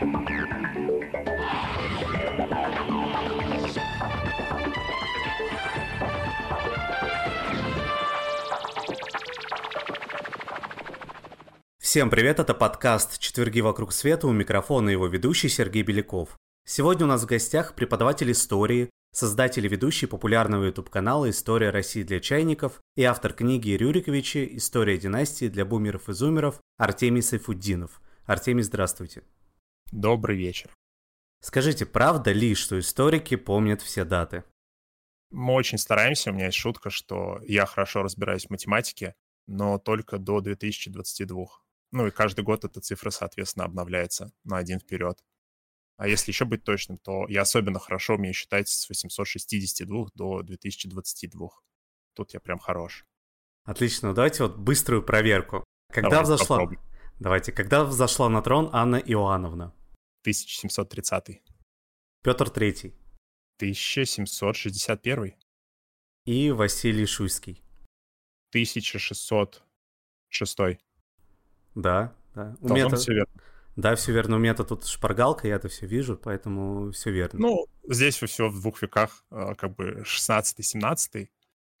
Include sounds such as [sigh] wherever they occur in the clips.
Всем привет, это подкаст «Четверги вокруг света», у микрофона его ведущий Сергей Беляков. Сегодня у нас в гостях преподаватель истории, создатель и ведущий популярного YouTube-канала «История России для чайников» и автор книги Рюриковичи «История династии для бумеров и зумеров» Артемий Сайфуддинов. Артемий, здравствуйте. Добрый вечер. Скажите, правда ли, что историки помнят все даты? Мы очень стараемся, у меня есть шутка, что я хорошо разбираюсь в математике, но только до 2022. Ну и каждый год эта цифра, соответственно, обновляется на один вперед. А если еще быть точным, то я особенно хорошо умею считать с 862 до 2022. Тут я прям хорош. Отлично, давайте вот быструю проверку. Когда Давай, взошла... Попробуй. Давайте, когда взошла на трон Анна Иоанновна? 1730. Петр Третий. 1761. И Василий Шуйский. 1606. Да, да. У меня все верно. Да, все верно. У меня-то тут шпаргалка, я это все вижу, поэтому все верно. Ну, здесь все в двух веках, а, как бы 16-17.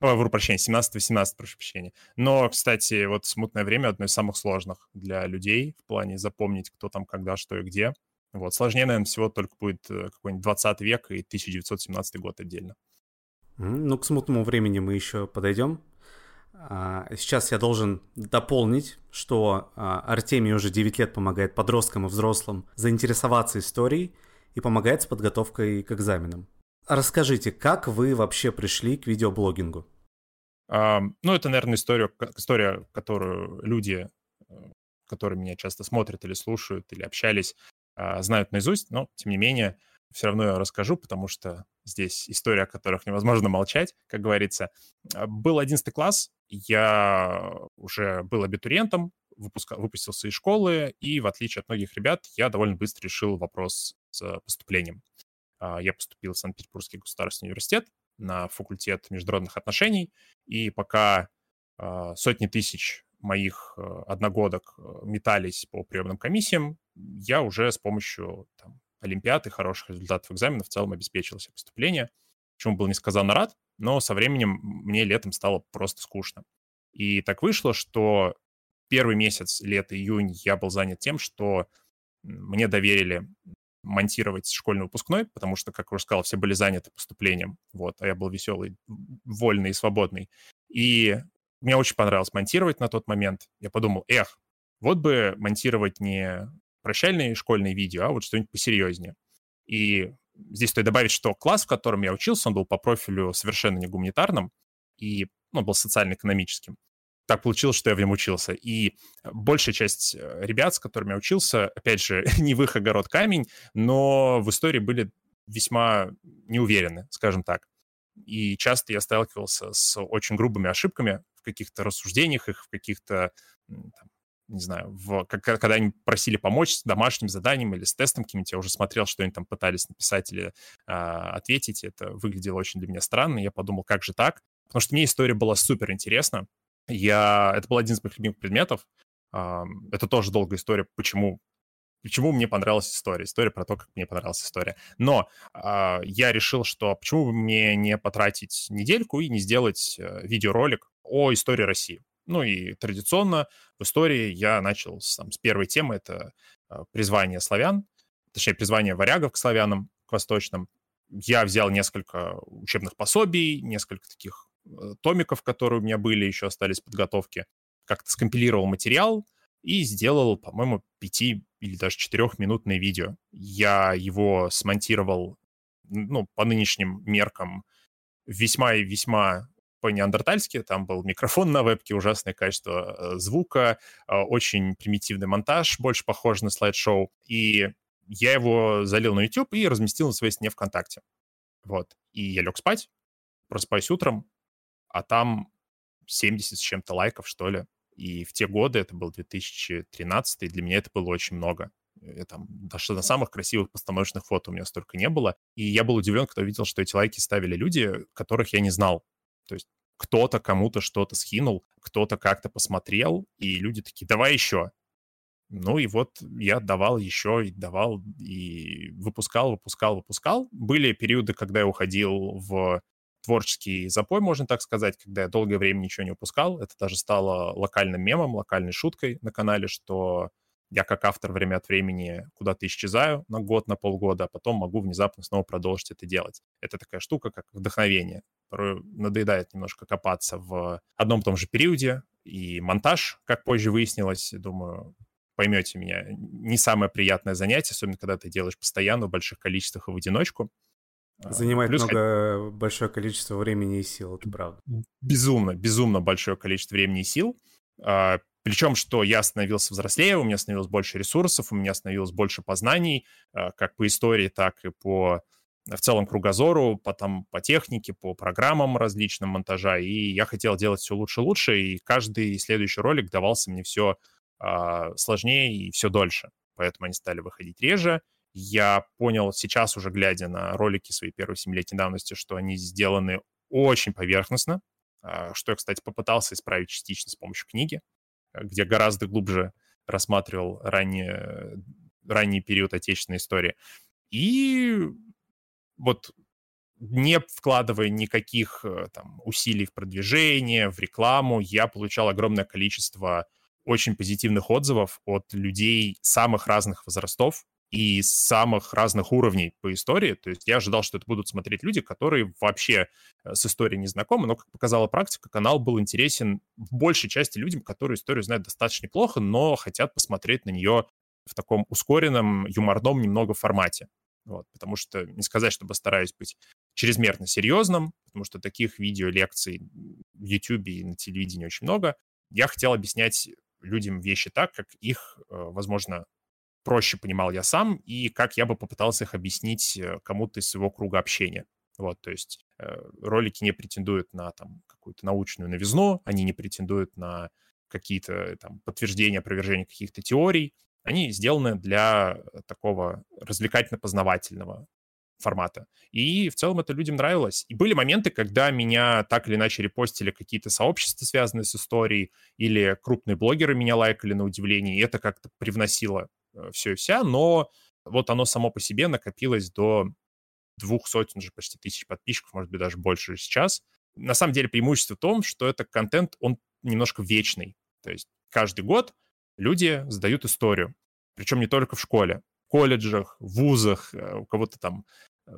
Ой, вру прощения, 17-18, прошу прощения. Но, кстати, вот смутное время одно из самых сложных для людей в плане запомнить, кто там, когда, что и где. Вот, сложнее, наверное, всего только будет э, какой-нибудь 20 век и 1917 год отдельно. Ну, к смутному времени мы еще подойдем. А, сейчас я должен дополнить, что а, Артемий уже 9 лет помогает подросткам и взрослым заинтересоваться историей и помогает с подготовкой к экзаменам. Расскажите, как вы вообще пришли к видеоблогингу? А, ну, это, наверное, история, история, которую люди, э, которые меня часто смотрят или слушают, или общались, знают наизусть, но, тем не менее, все равно я расскажу, потому что здесь история, о которых невозможно молчать, как говорится. Был 11 класс, я уже был абитуриентом, выпуска, выпустился из школы, и в отличие от многих ребят, я довольно быстро решил вопрос с поступлением. А, я поступил в Санкт-Петербургский государственный университет на факультет международных отношений, и пока а, сотни тысяч моих а, одногодок метались по приемным комиссиям, я уже с помощью там, олимпиад и хороших результатов экзаменов в целом обеспечил себе поступление, чему был несказанно рад, но со временем мне летом стало просто скучно. И так вышло, что первый месяц, лето, июнь, я был занят тем, что мне доверили монтировать школьный выпускной, потому что, как уже сказал, все были заняты поступлением, вот, а я был веселый, вольный и свободный. И мне очень понравилось монтировать на тот момент. Я подумал, эх, вот бы монтировать не прощальные школьные видео, а вот что-нибудь посерьезнее. И здесь стоит добавить, что класс, в котором я учился, он был по профилю совершенно не гуманитарным и ну, был социально-экономическим. Так получилось, что я в нем учился. И большая часть э, ребят, с которыми я учился, опять же, [laughs] не в их огород камень, но в истории были весьма неуверены, скажем так. И часто я сталкивался с очень грубыми ошибками в каких-то рассуждениях их, в каких-то не знаю, в, как, когда они просили помочь с домашним заданием или с тестом каким-нибудь, я уже смотрел, что они там пытались написать или а, ответить, это выглядело очень для меня странно, я подумал, как же так? Потому что мне история была супер интересна, я, это был один из моих любимых предметов, а, это тоже долгая история, почему почему мне понравилась история. История про то, как мне понравилась история. Но э, я решил, что почему бы мне не потратить недельку и не сделать э, видеоролик о истории России. Ну и традиционно в истории я начал с, там, с первой темы, это э, призвание славян, точнее, призвание варягов к славянам, к восточным. Я взял несколько учебных пособий, несколько таких э, томиков, которые у меня были, еще остались подготовки, как-то скомпилировал материал и сделал, по-моему, пяти или даже четырехминутное видео. Я его смонтировал, ну, по нынешним меркам, весьма и весьма по-неандертальски, там был микрофон на вебке, ужасное качество э, звука, э, очень примитивный монтаж, больше похож на слайд-шоу, и я его залил на YouTube и разместил на своей стене ВКонтакте. Вот. И я лег спать, просыпаюсь утром, а там 70 с чем-то лайков, что ли. И в те годы, это был 2013, и для меня это было очень много. Я там, даже на самых красивых постановочных фото у меня столько не было. И я был удивлен, когда увидел, что эти лайки ставили люди, которых я не знал. То есть кто-то кому-то что-то скинул, кто-то как-то посмотрел, и люди такие, давай еще. Ну и вот я давал еще, и давал, и выпускал, выпускал, выпускал. Были периоды, когда я уходил в творческий запой, можно так сказать, когда я долгое время ничего не выпускал. Это даже стало локальным мемом, локальной шуткой на канале, что я как автор время от времени куда-то исчезаю на год, на полгода, а потом могу внезапно снова продолжить это делать. Это такая штука, как вдохновение. Порой надоедает немножко копаться в одном и том же периоде. И монтаж, как позже выяснилось, думаю, поймете меня, не самое приятное занятие, особенно когда ты делаешь постоянно в больших количествах и в одиночку. А, Занимает Плюс много, большое количество времени и сил, это правда. Безумно, безумно большое количество времени и сил. А, Причем, что я становился взрослее, у меня становилось больше ресурсов, у меня становилось больше познаний, а, как по истории, так и по в целом кругозору, потом по технике, по программам различным монтажа, и я хотел делать все лучше и лучше, и каждый следующий ролик давался мне все а, сложнее и все дольше. Поэтому они стали выходить реже. Я понял сейчас уже, глядя на ролики своей первой семилетней давности, что они сделаны очень поверхностно, а, что я, кстати, попытался исправить частично с помощью книги, где гораздо глубже рассматривал ранее, ранний период отечественной истории. И вот не вкладывая никаких э, там, усилий в продвижение, в рекламу, я получал огромное количество очень позитивных отзывов от людей самых разных возрастов и самых разных уровней по истории. То есть я ожидал, что это будут смотреть люди, которые вообще э, с историей не знакомы, но, как показала практика, канал был интересен в большей части людям, которые историю знают достаточно неплохо, но хотят посмотреть на нее в таком ускоренном, юморном немного формате. Вот, потому что не сказать, чтобы стараюсь быть чрезмерно серьезным, потому что таких видео, лекций в YouTube и на телевидении очень много. Я хотел объяснять людям вещи так, как их, э, возможно, проще понимал я сам, и как я бы попытался их объяснить э, кому-то из своего круга общения. Вот, то есть э, ролики не претендуют на там какую-то научную новизну, они не претендуют на какие-то там подтверждения, опровержения каких-то теорий. Они сделаны для такого развлекательно-познавательного формата. И в целом это людям нравилось. И были моменты, когда меня так или иначе репостили какие-то сообщества, связанные с историей, или крупные блогеры меня лайкали на удивление, и это как-то привносило э, все и вся, но вот оно само по себе накопилось до двух сотен уже почти тысяч подписчиков, может быть, даже больше сейчас. На самом деле преимущество в том, что это контент, он немножко вечный. То есть каждый год люди сдают историю. Причем не только в школе. В колледжах, в вузах, э, у кого-то там Э,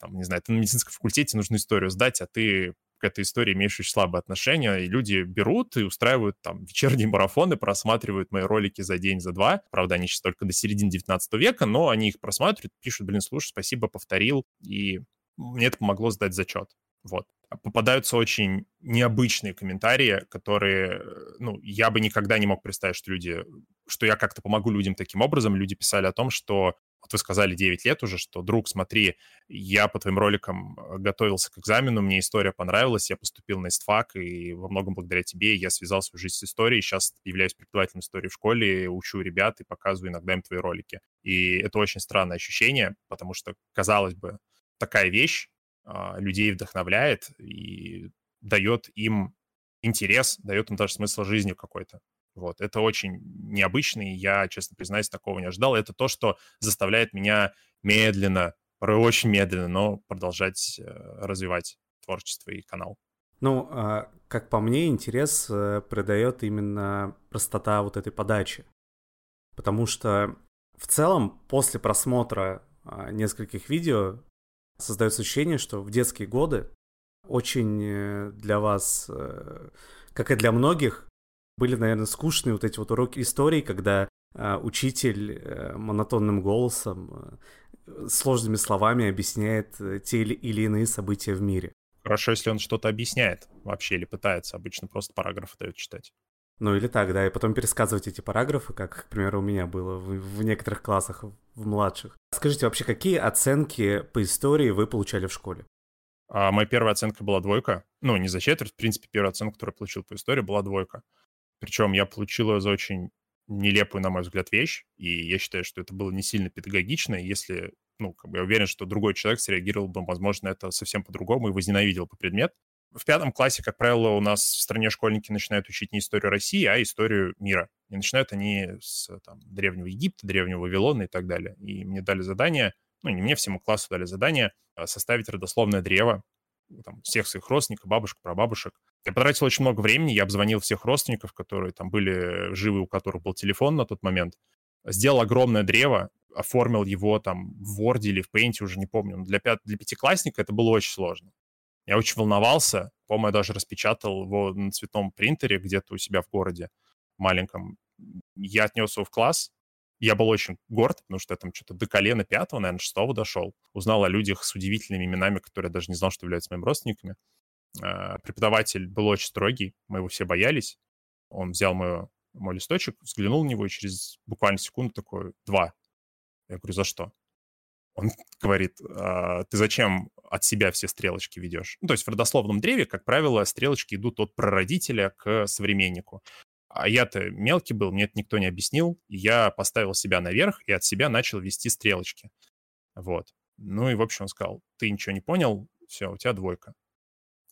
там, не знаю, ты на медицинском факультете нужно историю сдать, а ты к этой истории имеешь очень слабое отношение, и люди берут и устраивают там вечерние марафоны, просматривают мои ролики за день, за два. Правда, они сейчас только до середины 19 века, но они их просматривают, пишут, блин, слушай, спасибо, повторил, и мне это помогло сдать зачет. Вот. Попадаются очень необычные комментарии, которые, ну, я бы никогда не мог представить, что люди, что я как-то помогу людям таким образом. Люди писали о том, что вот вы сказали 9 лет уже, что, друг, смотри, я по твоим роликам э, готовился к экзамену, мне история понравилась, я поступил на ИСТФАК, и во многом благодаря тебе я связал свою жизнь с историей, сейчас являюсь преподавателем истории в школе, учу ребят и показываю иногда им твои ролики. И это очень странное ощущение, потому что, казалось бы, такая вещь людей вдохновляет и дает им интерес, дает им даже смысл жизни какой-то. Вот, это очень необычно, и я, честно признаюсь, такого не ожидал. Это то, что заставляет меня медленно, порой очень медленно, но продолжать э, развивать творчество и канал. Ну, а, как по мне, интерес э, придает именно простота вот этой подачи. Потому что в целом после просмотра а, нескольких видео создается ощущение, что в детские годы очень э, для вас, как и для многих, были, наверное, скучные вот эти вот уроки истории, когда э, учитель э, монотонным голосом, э, сложными словами объясняет э, те или, иные события в мире. Хорошо, если он что-то объясняет вообще или пытается. Обычно просто параграфы дает читать. Ну или так, да, и потом пересказывать эти параграфы, как, к примеру, у меня было в, в некоторых классах, в младших. Скажите, вообще, какие оценки по истории вы получали в школе? А моя первая оценка была двойка. Ну, не за четверть, в принципе, первая оценка, которую я получил по истории, была двойка. Причем я получил ее за очень нелепую, на мой взгляд, вещь, и я считаю, что это было не сильно педагогично, если, ну, как бы я уверен, что другой человек среагировал бы, возможно, это совсем по-другому и возненавидел бы предмет. В пятом классе, как правило, у нас в стране школьники начинают учить не историю России, а историю мира. И начинают они с там, древнего Египта, древнего Вавилона и так далее. И мне дали задание, ну, не мне, всему классу дали задание а составить родословное древо там, всех своих родственников, бабушек, прабабушек. Я потратил очень много времени, я обзвонил всех родственников, которые там были живы, у которых был телефон на тот момент. Сделал огромное древо, оформил его там в Word или в Paint, уже не помню. Для, пят... для пятиклассника это было очень сложно. Я очень волновался. По-моему, я даже распечатал его на цветном принтере где-то у себя в городе маленьком. Я отнес его в класс. Я был очень горд, потому что я там что-то до колена пятого, наверное, шестого дошел. Узнал о людях с удивительными именами, которые я даже не знал, что являются моими родственниками. А, преподаватель был очень строгий, мы его все боялись. Он взял мой, мой листочек, взглянул на него и через буквально секунду такой, два. Я говорю, за что? Он говорит, а, ты зачем от себя все стрелочки ведешь? Ну, то есть в родословном древе, как правило, стрелочки идут от прародителя к современнику. А я-то мелкий был, мне это никто не объяснил. Я поставил себя наверх и от себя начал вести стрелочки. Вот. Ну и, в общем, он сказал, ты ничего не понял, все, у тебя двойка.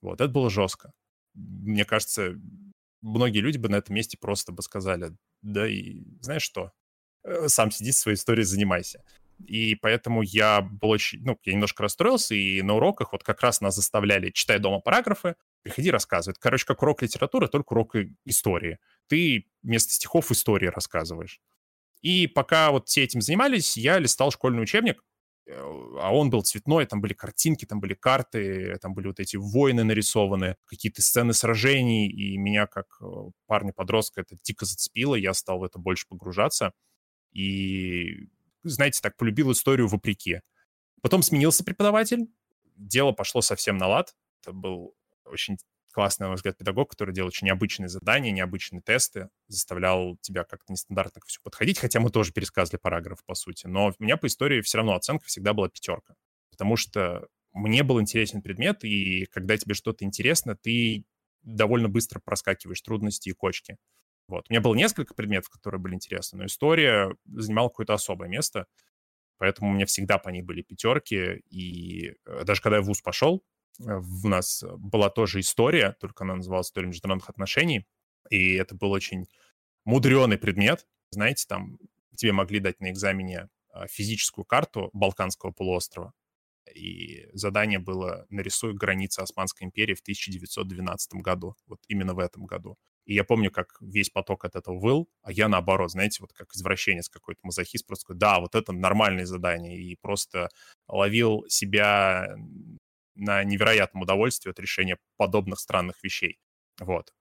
Вот, это было жестко. Мне кажется, многие люди бы на этом месте просто бы сказали, да и знаешь что, э, сам сиди своей истории, занимайся. И поэтому я был очень, ну, я немножко расстроился, и на уроках вот как раз нас заставляли, читай дома параграфы, приходи рассказывать. Короче, как урок литературы, только урок истории. Ты вместо стихов истории рассказываешь. И пока вот все этим занимались, я листал школьный учебник, э, а он был цветной, там были картинки, там были карты, там были вот эти войны нарисованы, какие-то сцены сражений, и меня как э, парня-подростка это дико зацепило, я стал в это больше погружаться. И знаете, так полюбил историю вопреки. Потом сменился преподаватель, дело пошло совсем на лад. Это был очень классный, на мой взгляд, педагог, который делал очень необычные задания, необычные тесты, заставлял тебя как-то нестандартно к все подходить, хотя мы тоже пересказывали параграф, по сути. Но у меня по истории все равно оценка всегда была пятерка, потому что мне был интересен предмет, и когда тебе что-то интересно, ты довольно быстро проскакиваешь трудности и кочки. Вот. У меня было несколько предметов, которые были интересны, но история занимала какое-то особое место, поэтому у меня всегда по ней были пятерки, и э, даже когда я в ВУЗ пошел, э, у нас была тоже история, только она называлась «История международных отношений», и это был очень мудреный предмет. Знаете, там тебе могли дать на экзамене а, физическую карту Балканского полуострова, и задание было «Нарисуй границы Османской империи в 1912 году», вот именно в этом году. И я помню, как весь поток от этого выл, а я наоборот, знаете, вот как извращенец какой-то, мазохист, просто такой, да, вот это нормальное задание, и просто ловил себя на невероятном удовольствии от решения подобных странных вещей. Вот.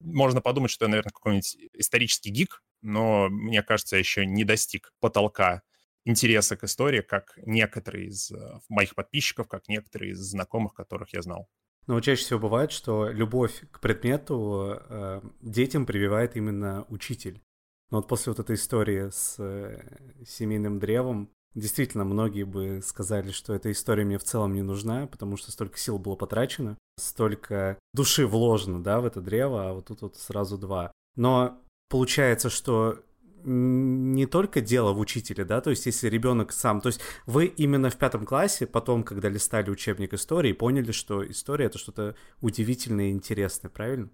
Можно подумать, что я, наверное, какой-нибудь исторический гик, но мне кажется, я еще не достиг потолка интереса к истории, как некоторые из э, моих подписчиков, как некоторые из знакомых, которых я знал. Но чаще всего бывает, что любовь к предмету э, детям прививает именно учитель. Но вот после вот этой истории с э, семейным древом, действительно, многие бы сказали, что эта история мне в целом не нужна, потому что столько сил было потрачено, столько души вложено, да, в это древо, а вот тут вот сразу два. Но получается, что не только дело в учителе, да, то есть если ребенок сам, то есть вы именно в пятом классе, потом, когда листали учебник истории, поняли, что история это что-то удивительное и интересное, правильно?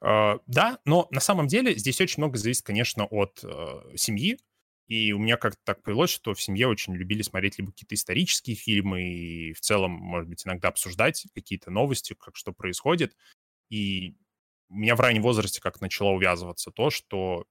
Uh, да, но на самом деле здесь очень много зависит, конечно, от uh, семьи. И у меня как-то так повелось, что в семье очень любили смотреть либо какие-то исторические фильмы, и в целом, может быть, иногда обсуждать какие-то новости, как что происходит. И у меня в раннем возрасте как начало увязываться то, что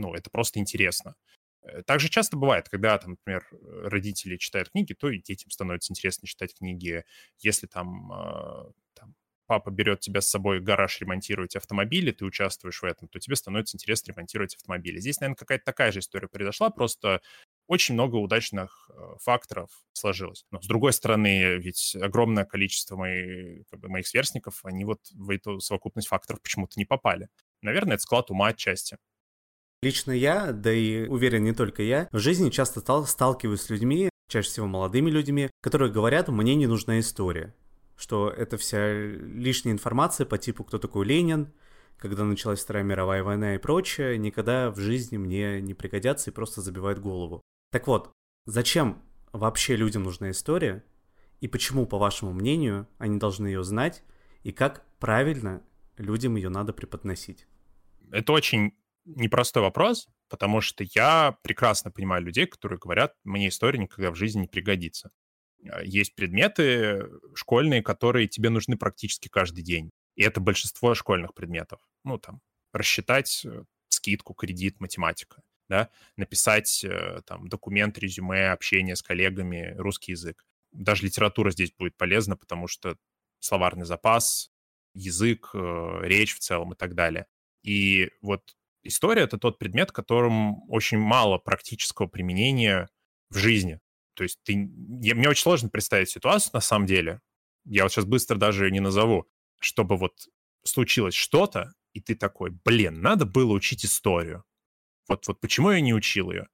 ну, это просто интересно. Э, также часто бывает, когда, там, например, родители читают книги, то и детям становится интересно читать книги. Если там, э, там папа берет тебя с собой в гараж ремонтировать автомобили, ты участвуешь в этом, то тебе становится интересно ремонтировать автомобили. Здесь, наверное, какая-то такая же история произошла, просто очень много удачных э, факторов сложилось. Но, с другой стороны, ведь огромное количество моих, как бы, моих сверстников, они вот в эту совокупность факторов почему-то не попали. Наверное, это склад ума отчасти. Лично я, да и уверен не только я, в жизни часто стал, сталкиваюсь с людьми, чаще всего молодыми людьми, которые говорят, мне не нужна история. Что это вся лишняя информация по типу, кто такой Ленин, когда началась Вторая мировая война и прочее, никогда в жизни мне не пригодятся и просто забивают голову. Так вот, зачем вообще людям нужна история? И почему, по вашему мнению, они должны ее знать? и как правильно людям ее надо преподносить? Это очень непростой вопрос, потому что я прекрасно понимаю людей, которые говорят, мне история никогда в жизни не пригодится. А, есть предметы школьные, которые тебе нужны практически каждый день. И это большинство школьных предметов. Ну, там, рассчитать э, скидку, кредит, математика, да, написать э, там документ, резюме, общение с коллегами, русский язык. Даже литература здесь будет полезна, потому что словарный запас, язык, э, речь в целом и так далее. И вот история — это тот предмет, которым очень мало практического применения в жизни. То есть ты... Я, мне очень сложно представить ситуацию, на самом деле, я вот сейчас быстро даже не назову, чтобы вот случилось что-то, и ты такой, блин, надо было учить историю. Вот, вот почему я не учил ее?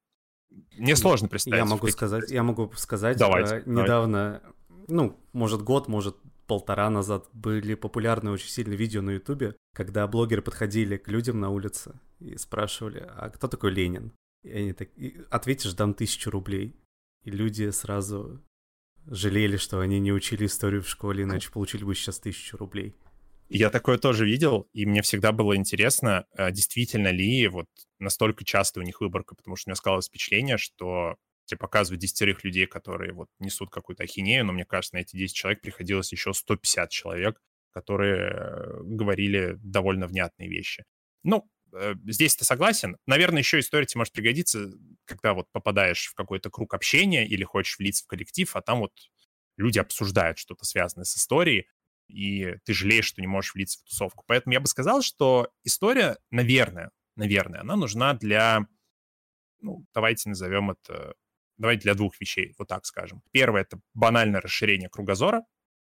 Мне сложно представить. Я могу сказать, я могу сказать, Давайте, э, недавно, ну, может год, может полтора назад были популярны очень сильные видео на Ютубе, когда блогеры подходили к людям на улице и спрашивали, а кто такой Ленин? И они так, и ответишь, дам тысячу рублей. И люди сразу жалели, что они не учили историю в школе, иначе получили бы сейчас тысячу рублей. Я такое тоже видел, и мне всегда было интересно, а действительно ли вот настолько часто у них выборка, потому что у меня скалось впечатление, что тебе показывают десятерых людей, которые вот несут какую-то ахинею, но мне кажется, на эти 10 человек приходилось еще 150 человек, которые говорили довольно внятные вещи. Ну, э, здесь ты согласен. Наверное, еще история тебе может пригодиться, когда вот попадаешь в какой-то круг общения или хочешь влиться в коллектив, а там вот люди обсуждают что-то связанное с историей, и ты жалеешь, что не можешь влиться в тусовку. Поэтому я бы сказал, что история, наверное, наверное, она нужна для, ну, давайте назовем это, давайте для двух вещей, вот так скажем. Первое — это банальное расширение кругозора,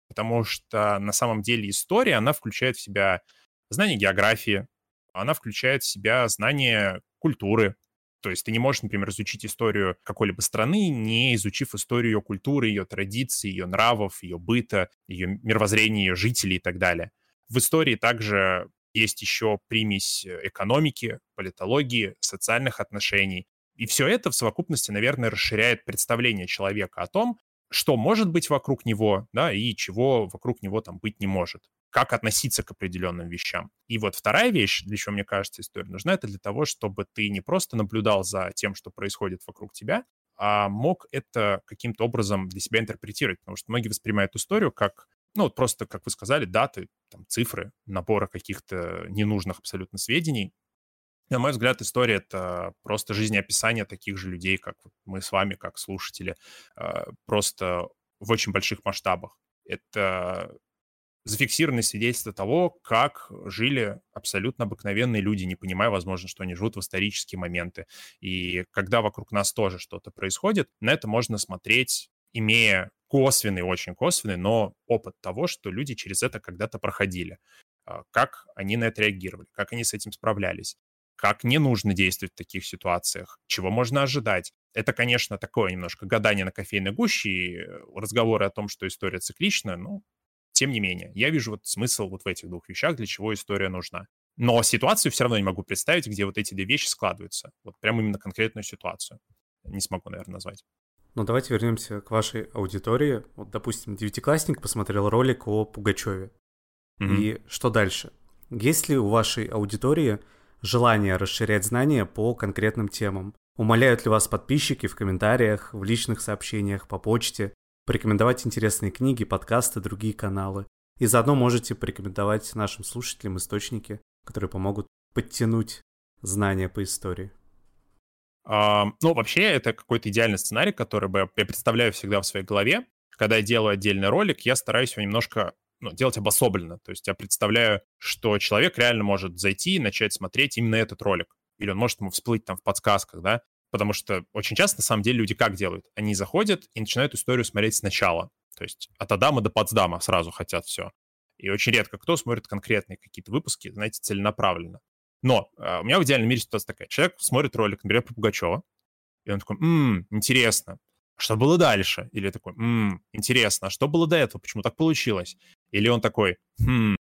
потому что на самом деле история, она включает в себя знание географии, она включает в себя знание культуры, то есть ты не можешь, например, изучить историю какой-либо страны, не изучив историю ее культуры, ее традиций, ее нравов, ее быта, ее мировоззрения, ее жителей и так далее. В истории также есть еще примесь экономики, политологии, социальных отношений. И все это в совокупности, наверное, расширяет представление человека о том, что может быть вокруг него, да, и чего вокруг него там быть не может как относиться к определенным вещам. И вот вторая вещь, для чего, мне кажется, история нужна, это для того, чтобы ты не просто наблюдал за тем, что происходит вокруг тебя, а мог это каким-то образом для себя интерпретировать, потому что многие воспринимают историю как, ну, вот просто, как вы сказали, даты, там, цифры, набора каких-то ненужных абсолютно сведений. На мой взгляд, история — это просто жизнеописание таких же людей, как мы с вами, как слушатели, а, просто в очень больших масштабах. Это зафиксированы свидетельства того, как жили абсолютно обыкновенные люди, не понимая, возможно, что они живут в исторические моменты. И когда вокруг нас тоже что-то происходит, на это можно смотреть, имея косвенный, очень косвенный, но опыт того, что люди через это когда-то проходили, а, как они на это реагировали, как они с этим справлялись, как не нужно действовать в таких ситуациях, чего можно ожидать. Это, конечно, такое немножко гадание на кофейной гуще и э, разговоры о том, что история циклична, ну, тем не менее, я вижу вот смысл вот в этих двух вещах, для чего история нужна. Но ситуацию все равно не могу представить, где вот эти две вещи складываются. Вот прям именно конкретную ситуацию. Не смогу, наверное, назвать. Ну, давайте вернемся к вашей аудитории. Вот, допустим, девятиклассник посмотрел ролик о Пугачеве. Mm-hmm. И что дальше? Есть ли у вашей аудитории желание расширять знания по конкретным темам? Умоляют ли вас подписчики в комментариях, в личных сообщениях, по почте порекомендовать интересные книги, подкасты, другие каналы. И заодно можете порекомендовать нашим слушателям источники, которые помогут подтянуть знания по истории. Uh, ну, вообще, это какой-то идеальный сценарий, который бы я представляю всегда в своей голове. Когда я делаю отдельный ролик, я стараюсь его немножко ну, делать обособленно. То есть я представляю, что человек реально может зайти и начать смотреть именно этот ролик. Или он может ему всплыть там в подсказках, да. Потому что очень часто, на самом деле, люди как делают? Они заходят и начинают историю смотреть сначала. То есть от Адама до Потсдама сразу хотят все. И очень редко кто смотрит конкретные какие-то выпуски, знаете, целенаправленно. Но э, у меня в идеальном мире ситуация такая. Человек смотрит ролик, например, про Пугачева, и он такой, ммм, интересно, что было дальше? Или такой, ммм, интересно, а что было до этого? Почему так получилось? Или он такой, хм,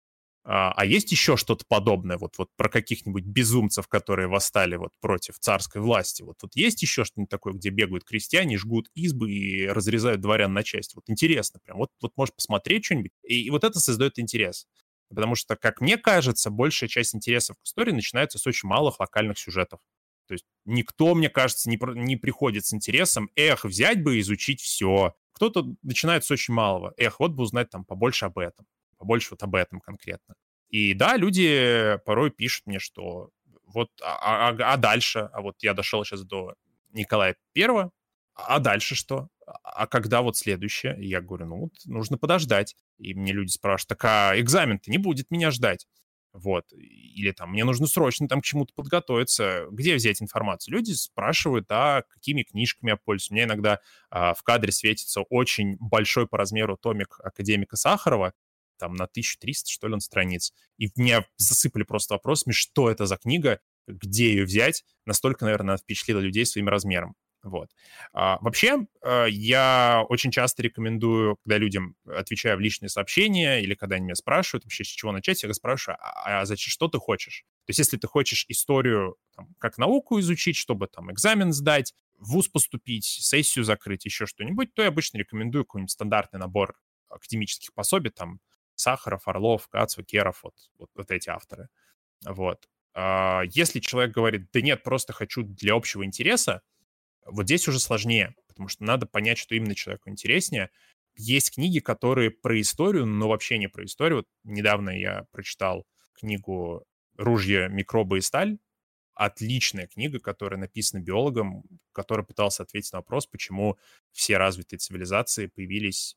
а, а есть еще что-то подобное, вот, вот про каких-нибудь безумцев, которые восстали вот против царской власти? Вот, вот есть еще что-нибудь такое, где бегают крестьяне, жгут избы и разрезают дворян на части? Вот интересно прям. Вот, вот можешь посмотреть что-нибудь, и, и вот это создает интерес. Потому что, как мне кажется, большая часть интересов к истории начинается с очень малых локальных сюжетов. То есть никто, мне кажется, не, не приходит с интересом, эх, взять бы и изучить все. Кто-то начинает с очень малого. Эх, вот бы узнать там побольше об этом. Побольше вот об этом конкретно. И да, люди порой пишут мне, что вот, а, а, а дальше? А вот я дошел сейчас до Николая Первого, а дальше что? А когда вот следующее? И я говорю, ну, вот нужно подождать. И мне люди спрашивают, так а экзамен-то не будет меня ждать? Вот. Или там, мне нужно срочно там к чему-то подготовиться. Где взять информацию? Люди спрашивают, а какими книжками я пользуюсь. Меня иногда а, в кадре светится очень большой по размеру томик академика Сахарова, там на 1300, что ли, он страниц. И меня засыпали просто вопросами, что это за книга, где ее взять. Настолько, наверное, впечатлила людей своим размером. Вот. А, вообще, а, я очень часто рекомендую, когда людям отвечаю в личные сообщения или когда они меня спрашивают вообще, с чего начать, я спрашиваю, а, а зачем, что ты хочешь? То есть если ты хочешь историю там, как науку изучить, чтобы там экзамен сдать, в ВУЗ поступить, сессию закрыть, еще что-нибудь, то я обычно рекомендую какой-нибудь стандартный набор академических пособий, там, Сахаров, Орлов, Кац, Керов, вот, вот, вот эти авторы. Вот. А, если человек говорит, да нет, просто хочу для общего интереса, вот здесь уже сложнее, потому что надо понять, что именно человеку интереснее. Есть книги, которые про историю, но вообще не про историю. Вот недавно я прочитал книгу «Ружья, микробы и сталь». Отличная книга, которая написана биологом, который пытался ответить на вопрос, почему все развитые цивилизации появились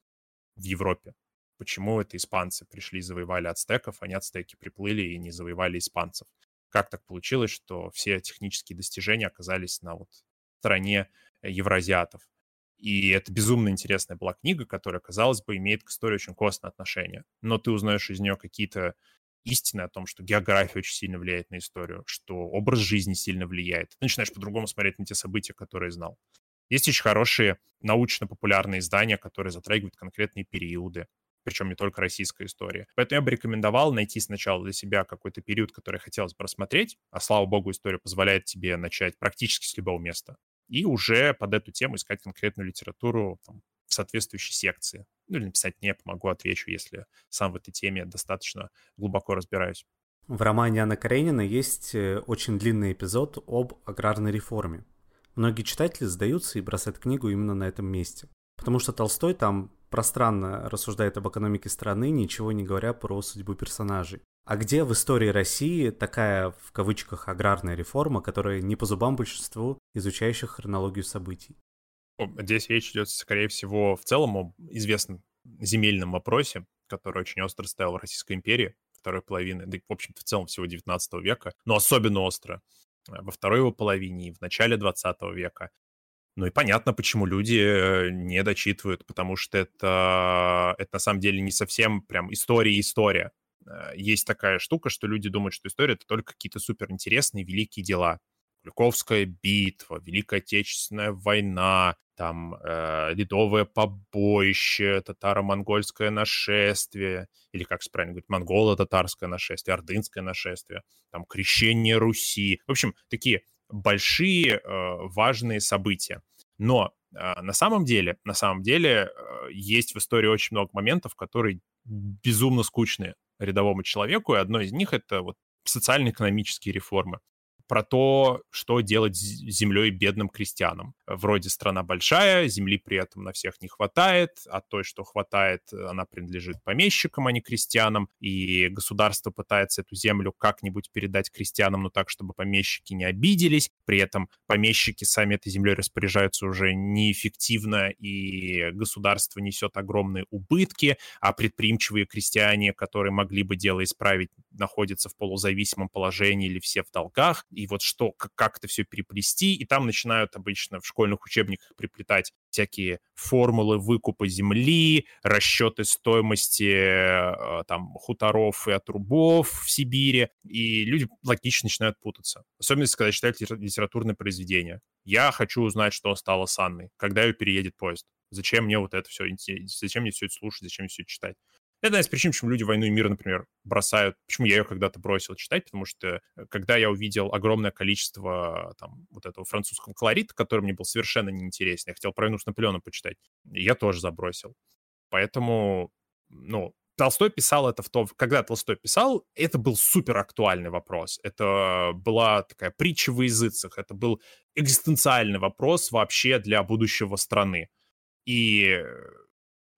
в Европе. Почему это испанцы пришли и завоевали ацтеков, а не ацтеки приплыли и не завоевали испанцев. Как так получилось, что все технические достижения оказались на вот стороне э, евразиатов. И это безумно интересная была книга, которая, казалось бы, имеет к истории очень костное отношение. Но ты узнаешь из нее какие-то истины о том, что география очень сильно влияет на историю, что образ жизни сильно влияет. Ты начинаешь по-другому смотреть на те события, которые знал. Есть очень хорошие научно-популярные издания, которые затрагивают конкретные периоды, причем не только российская история. Поэтому я бы рекомендовал найти сначала для себя какой-то период, который хотелось бы рассмотреть, а слава богу, история позволяет тебе начать практически с любого места, и уже под эту тему искать конкретную литературу там, в соответствующей секции. Ну или написать «не, помогу, отвечу», если сам в этой теме достаточно глубоко разбираюсь. В романе Анны Каренина есть э, очень длинный эпизод об аграрной реформе. Многие читатели сдаются и бросают книгу именно на этом месте. Потому что Толстой там пространно рассуждает об экономике страны, ничего не говоря про судьбу персонажей. А где в истории России такая, в кавычках, аграрная реформа, которая не по зубам большинству изучающих хронологию событий? Здесь речь идет, скорее всего, в целом об известном земельном вопросе, который очень остро стоял в Российской империи второй половины, да и, в общем-то, в целом всего 19 века, но особенно остро э, во второй его половине и в начале 20 века. Ну и понятно, почему люди э, не дочитывают, потому что это, это на самом деле не совсем прям история-история. Э, есть такая штука, что люди думают, что история — это только какие-то суперинтересные великие дела. Куликовская битва, Великая Отечественная война, там э, ледовое побоище, татаро-монгольское нашествие, или как правильно говорить, монголо-татарское нашествие, ордынское нашествие, там крещение Руси. В общем, такие большие э, важные события. Но э, на самом деле, на самом деле э, есть в истории очень много моментов, которые безумно скучные рядовому человеку, и одно из них это вот социально-экономические реформы про то, что делать с землей бедным крестьянам. Вроде страна большая, земли при этом на всех не хватает, а той, что хватает, она принадлежит помещикам, а не крестьянам, и государство пытается эту землю как-нибудь передать крестьянам, но так, чтобы помещики не обиделись, при этом помещики сами этой землей распоряжаются уже неэффективно, и государство несет огромные убытки, а предприимчивые крестьяне, которые могли бы дело исправить, находятся в полузависимом положении или все в долгах, и вот что, как, как это все переплести, и там начинают обычно в школьных учебниках приплетать всякие формулы выкупа земли, расчеты стоимости э, там хуторов и отрубов в Сибири, и люди логично начинают путаться. Особенно, если когда читают литературное произведение. Я хочу узнать, что стало с Анной, когда ее переедет поезд. Зачем мне вот это все, зачем мне все это слушать, зачем мне все это читать? Это одна из причин, почему люди «Войну и мир», например, бросают. Почему я ее когда-то бросил читать, потому что э, когда я увидел огромное количество там вот этого французского колорита, который мне был совершенно неинтересен, я хотел про «Войну с Наполеоном» почитать, я тоже забросил. Поэтому, ну, Толстой писал это в то, когда Толстой писал, это был супер актуальный вопрос. Это была такая притча в языцах, это был экзистенциальный вопрос вообще для будущего страны. И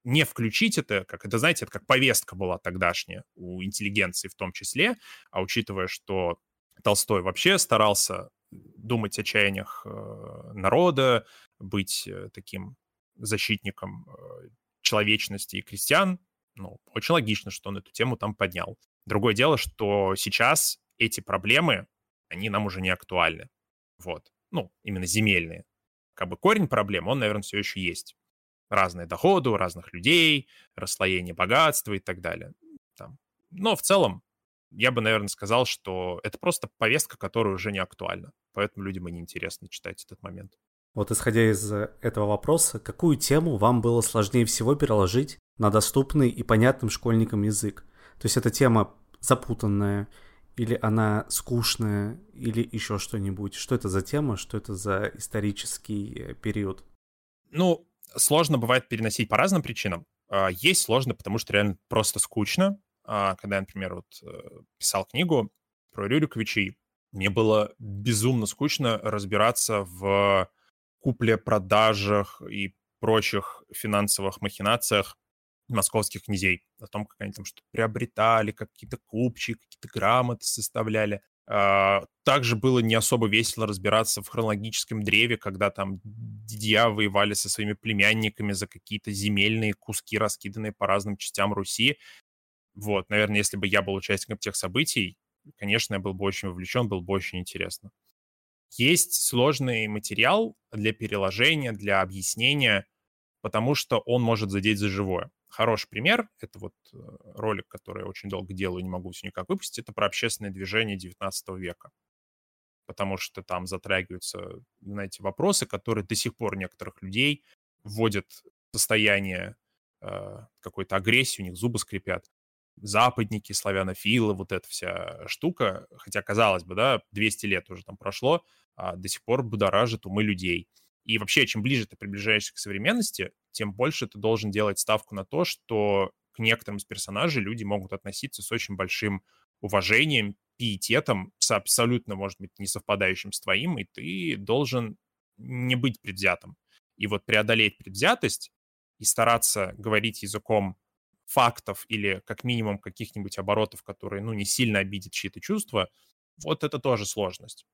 не включить это, как это, знаете, это как повестка была тогдашняя у интеллигенции в том числе, а учитывая, что Толстой вообще старался думать о чаяниях э, народа, быть э, таким защитником э, человечности и крестьян, ну, очень логично, что он эту тему там поднял. Другое дело, что сейчас эти проблемы, они нам уже не актуальны. Вот. Ну, именно земельные. Как бы корень проблем, он, наверное, все еще есть. Разные доходы у разных людей, расслоение богатства и так далее. Там. Но в целом, я бы, наверное, сказал, что это просто повестка, которая уже не актуальна. Поэтому людям и неинтересно читать этот момент. Вот исходя из этого вопроса, какую тему вам было сложнее всего переложить на доступный и понятным школьникам язык. То есть эта тема запутанная, или она скучная, или еще что-нибудь. Что это за тема, что это за исторический э, период? Ну, сложно бывает переносить по разным причинам. А, есть сложно, потому что реально просто скучно. А, когда я, например, вот э, писал книгу про Рюриковичей, мне было безумно скучно разбираться в купле-продажах и прочих финансовых махинациях московских князей, о том, как они там что-то приобретали, какие-то купчи, какие-то грамоты составляли. А, также было не особо весело разбираться в хронологическом древе, когда там дядья воевали со своими племянниками за какие-то земельные куски, раскиданные по разным частям Руси. Вот, наверное, если бы я был участником тех событий, конечно, я был бы очень вовлечен, было бы очень интересно. Есть сложный материал для переложения, для объяснения, потому что он может задеть за живое. Хороший пример — это вот э, ролик, который я очень долго делаю, не могу все никак выпустить, это про общественное движение 19 века. Потому что там затрагиваются, знаете, вопросы, которые до сих пор некоторых людей вводят в состояние э, какой-то агрессии, у них зубы скрипят. Западники, славянофилы, вот эта вся штука, хотя, казалось бы, да, 200 лет уже там прошло, а до сих пор будоражит умы людей. И вообще, чем ближе ты приближаешься к современности, тем больше ты должен делать ставку на то, что к некоторым из персонажей люди могут относиться с очень большим уважением, пиететом, с абсолютно, может быть, не совпадающим с твоим, и ты должен не быть предвзятым. И вот преодолеть предвзятость и стараться говорить языком фактов или как минимум каких-нибудь оборотов, которые, ну, не сильно обидят чьи-то чувства, вот это тоже сложность.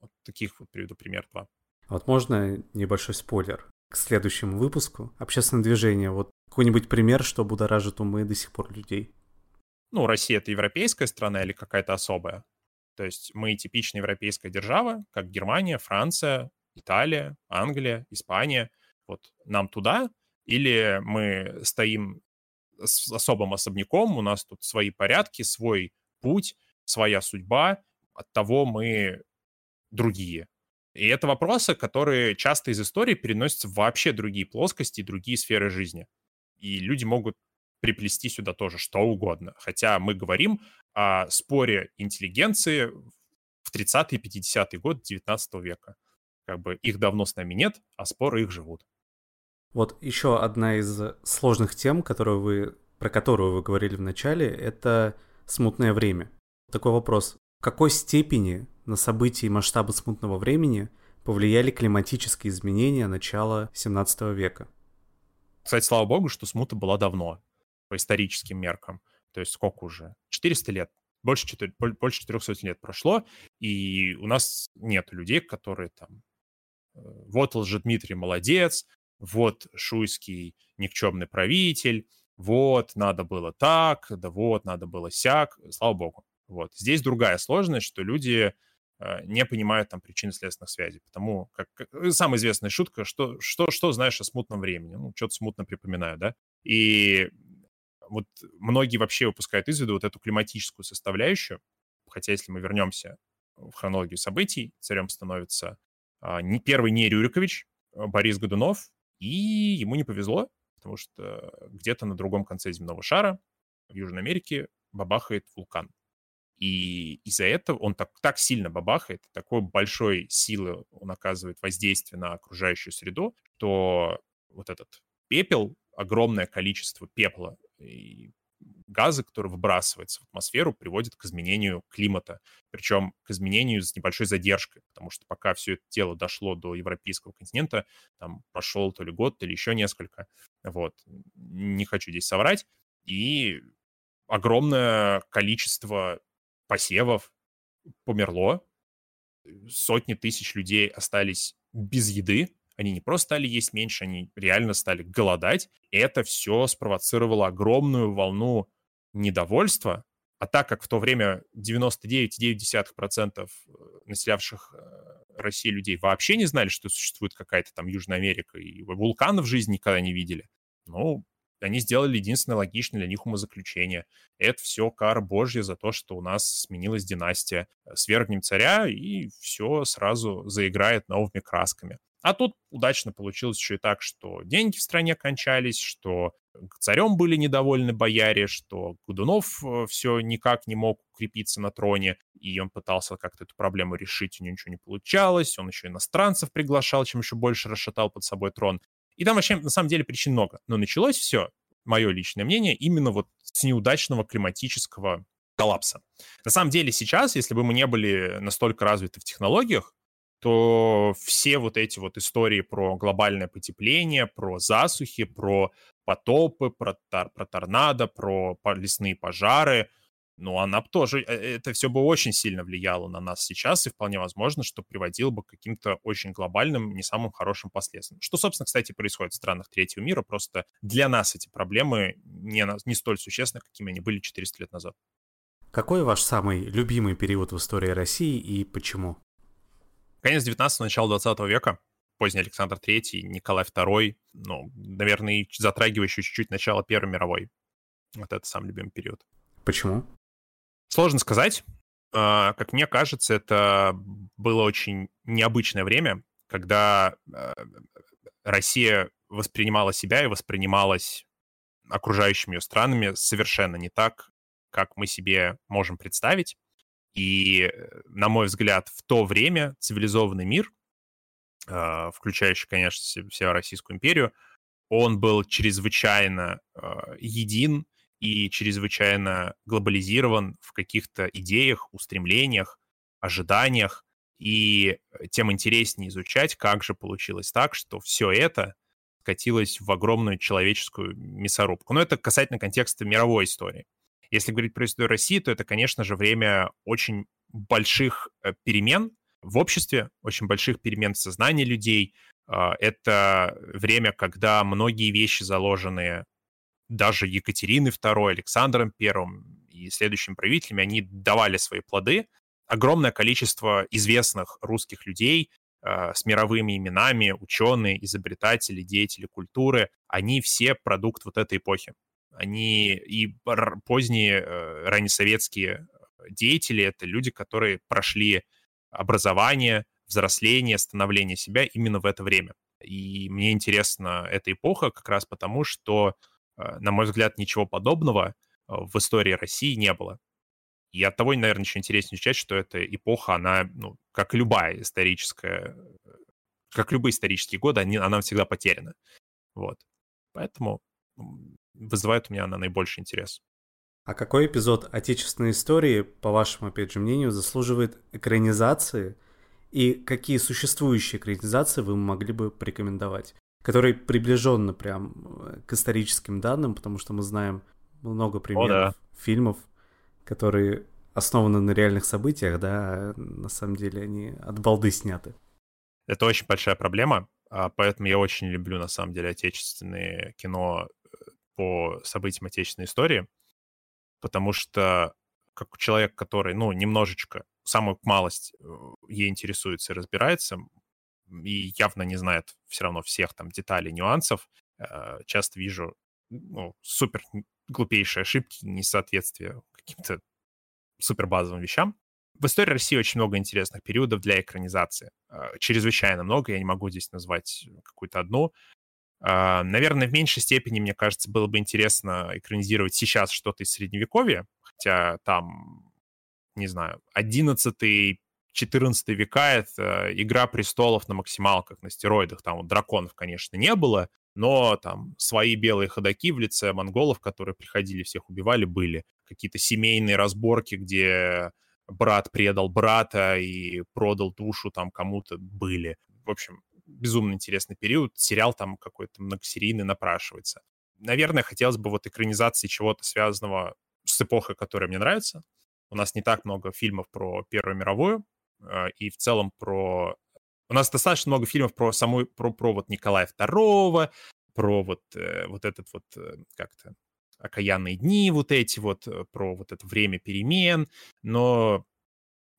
Вот таких вот приведу пример два. Вот можно небольшой спойлер к следующему выпуску. Общественное движение. Вот какой-нибудь пример, что будоражит умы до сих пор людей. Ну, Россия — это европейская страна или какая-то особая? То есть мы типичная европейская держава, как Германия, Франция, Италия, Англия, Испания. Вот нам туда? Или мы стоим с особым особняком, у нас тут свои порядки, свой путь, своя судьба, от того мы другие. И это вопросы, которые часто из истории переносятся в вообще другие плоскости, другие сферы жизни. И люди могут приплести сюда тоже что угодно. Хотя мы говорим о споре интеллигенции в 30-е, 50-е годы 19 века. Как бы их давно с нами нет, а споры их живут. Вот еще одна из сложных тем, которую вы, про которую вы говорили в начале, это смутное время. Такой вопрос. В какой степени на события и масштабы смутного времени повлияли климатические изменения начала 17 века. Кстати, слава богу, что смута была давно, по историческим меркам. То есть сколько уже? 400 лет. Больше, 4, больше 400 лет прошло, и у нас нет людей, которые там... Э, вот Лжедмитрий молодец, вот Шуйский никчемный правитель, вот надо было так, да вот надо было сяк. Слава богу. Вот. Здесь другая сложность, что люди не понимают там причины следственных связей. Потому как, как э, самая известная шутка, что, что, что знаешь о смутном времени? Ну, что-то смутно припоминаю, да? И вот многие вообще выпускают из виду вот эту климатическую составляющую, хотя если мы вернемся в хронологию событий, царем становится а, не, первый не Рюрикович, а Борис Годунов, и ему не повезло, потому что где-то на другом конце земного шара в Южной Америке бабахает вулкан. И из-за этого он так, так сильно бабахает, такой большой силы он оказывает воздействие на окружающую среду, что вот этот пепел, огромное количество пепла и газы, которые выбрасываются в атмосферу, приводят к изменению климата, причем к изменению с небольшой задержкой, потому что пока все это дело дошло до европейского континента, там прошел то ли год, то ли еще несколько, вот, не хочу здесь соврать, и огромное количество посевов померло, сотни тысяч людей остались без еды, они не просто стали есть меньше, они реально стали голодать. Это все спровоцировало огромную волну недовольства. А так как в то время 99,9% э, населявших э, России людей вообще не знали, что существует какая-то там Южная Америка, и вулканов в жизни никогда не видели, ну, они сделали единственное логичное для них умозаключение. Это все кара божья за то, что у нас сменилась династия. Свергнем царя, и все сразу заиграет новыми красками. А тут удачно получилось еще и так, что деньги в стране кончались, что царем были недовольны бояре, что Гудунов э, все никак не мог укрепиться на троне, и он пытался как-то эту проблему решить, у него ничего не получалось, он еще иностранцев приглашал, чем еще больше расшатал под собой трон. И там вообще, на самом деле, причин много. Но началось все, мое личное мнение, именно вот с неудачного климатического коллапса. На самом деле сейчас, если бы мы не были настолько развиты в технологиях, то все вот эти вот истории про глобальное потепление, про засухи, про потопы, про, тор про торнадо, про лесные пожары, ну, она бы тоже, э, это все бы очень сильно влияло на нас сейчас, и вполне возможно, что приводило бы к каким-то очень глобальным, не самым хорошим последствиям. Что, собственно, кстати, происходит в странах третьего мира, просто для нас эти проблемы не, не столь существенны, какими они были 400 лет назад. Какой ваш самый любимый период в истории России и почему? Конец 19 начало 20 века, поздний Александр III, Николай II, ну, наверное, затрагивающий чуть-чуть начало Первой мировой. Вот это самый любимый период. Почему? Сложно сказать. А, как мне кажется, это было очень необычное время, когда а, Россия воспринимала себя и воспринималась окружающими ее странами совершенно не так, как мы себе можем представить. И, на мой взгляд, в то время цивилизованный мир, а, включающий, конечно, всю Российскую империю, он был чрезвычайно един и чрезвычайно глобализирован в каких-то идеях, устремлениях, ожиданиях, и тем интереснее изучать, как же получилось так, что все это скатилось в огромную человеческую мясорубку. Но это касательно контекста мировой истории. Если говорить про историю России, то это, конечно же, время очень больших э, перемен в обществе, очень больших перемен в сознании людей. А, это время, когда многие вещи, заложенные даже Екатерины II, Александром I и следующими правителями, они давали свои плоды. Огромное количество известных русских людей э, с мировыми именами, ученые, изобретатели, деятели культуры, они все продукт вот этой эпохи. Они и поздние э, раннесоветские деятели — это люди, которые прошли образование, взросление, становление себя именно в это время. И мне интересна эта эпоха как раз потому, что на мой взгляд, ничего подобного а, в истории России не было. И от того, наверное, еще интереснее изучать, что эта эпоха, она, ну, как любая историческая, как любые исторические годы, они, она всегда потеряна. Вот. Поэтому вызывает у меня она наибольший интерес. А какой эпизод отечественной истории, по вашему, опять же, мнению, заслуживает экранизации? И какие существующие экранизации вы могли бы порекомендовать? Который приближенно прям э, к историческим данным, потому что мы знаем много примеров О, да. фильмов, которые основаны на реальных событиях, да, а на самом деле они от балды сняты. Это очень большая проблема, а поэтому я очень люблю, на самом деле, отечественное кино э, по событиям отечественной истории, потому что как человек, который, ну, немножечко, самую малость э, ей интересуется и разбирается, и явно не знает все равно всех там деталей, нюансов. Э, часто вижу ну, супер глупейшие ошибки, несоответствия каким-то супер базовым вещам. В истории России очень много интересных периодов для экранизации. Э, чрезвычайно много, я не могу здесь назвать какую-то одну. Э, наверное, в меньшей степени, мне кажется, было бы интересно экранизировать сейчас что-то из Средневековья, хотя там, не знаю, 11 14 века — это «Игра престолов» на максималках, на стероидах. Там вот драконов, конечно, не было, но там свои белые ходаки в лице монголов, которые приходили, всех убивали, были. Какие-то семейные разборки, где брат предал брата и продал душу там кому-то, были. В общем, безумно интересный период. Сериал там какой-то многосерийный напрашивается. Наверное, хотелось бы вот экранизации чего-то связанного с эпохой, которая мне нравится. У нас не так много фильмов про Первую мировую, и в целом про... У нас достаточно много фильмов про саму, про, про вот Николая II, про вот, э, вот этот вот, э, как-то, окаянные дни вот эти вот, про вот это время перемен, но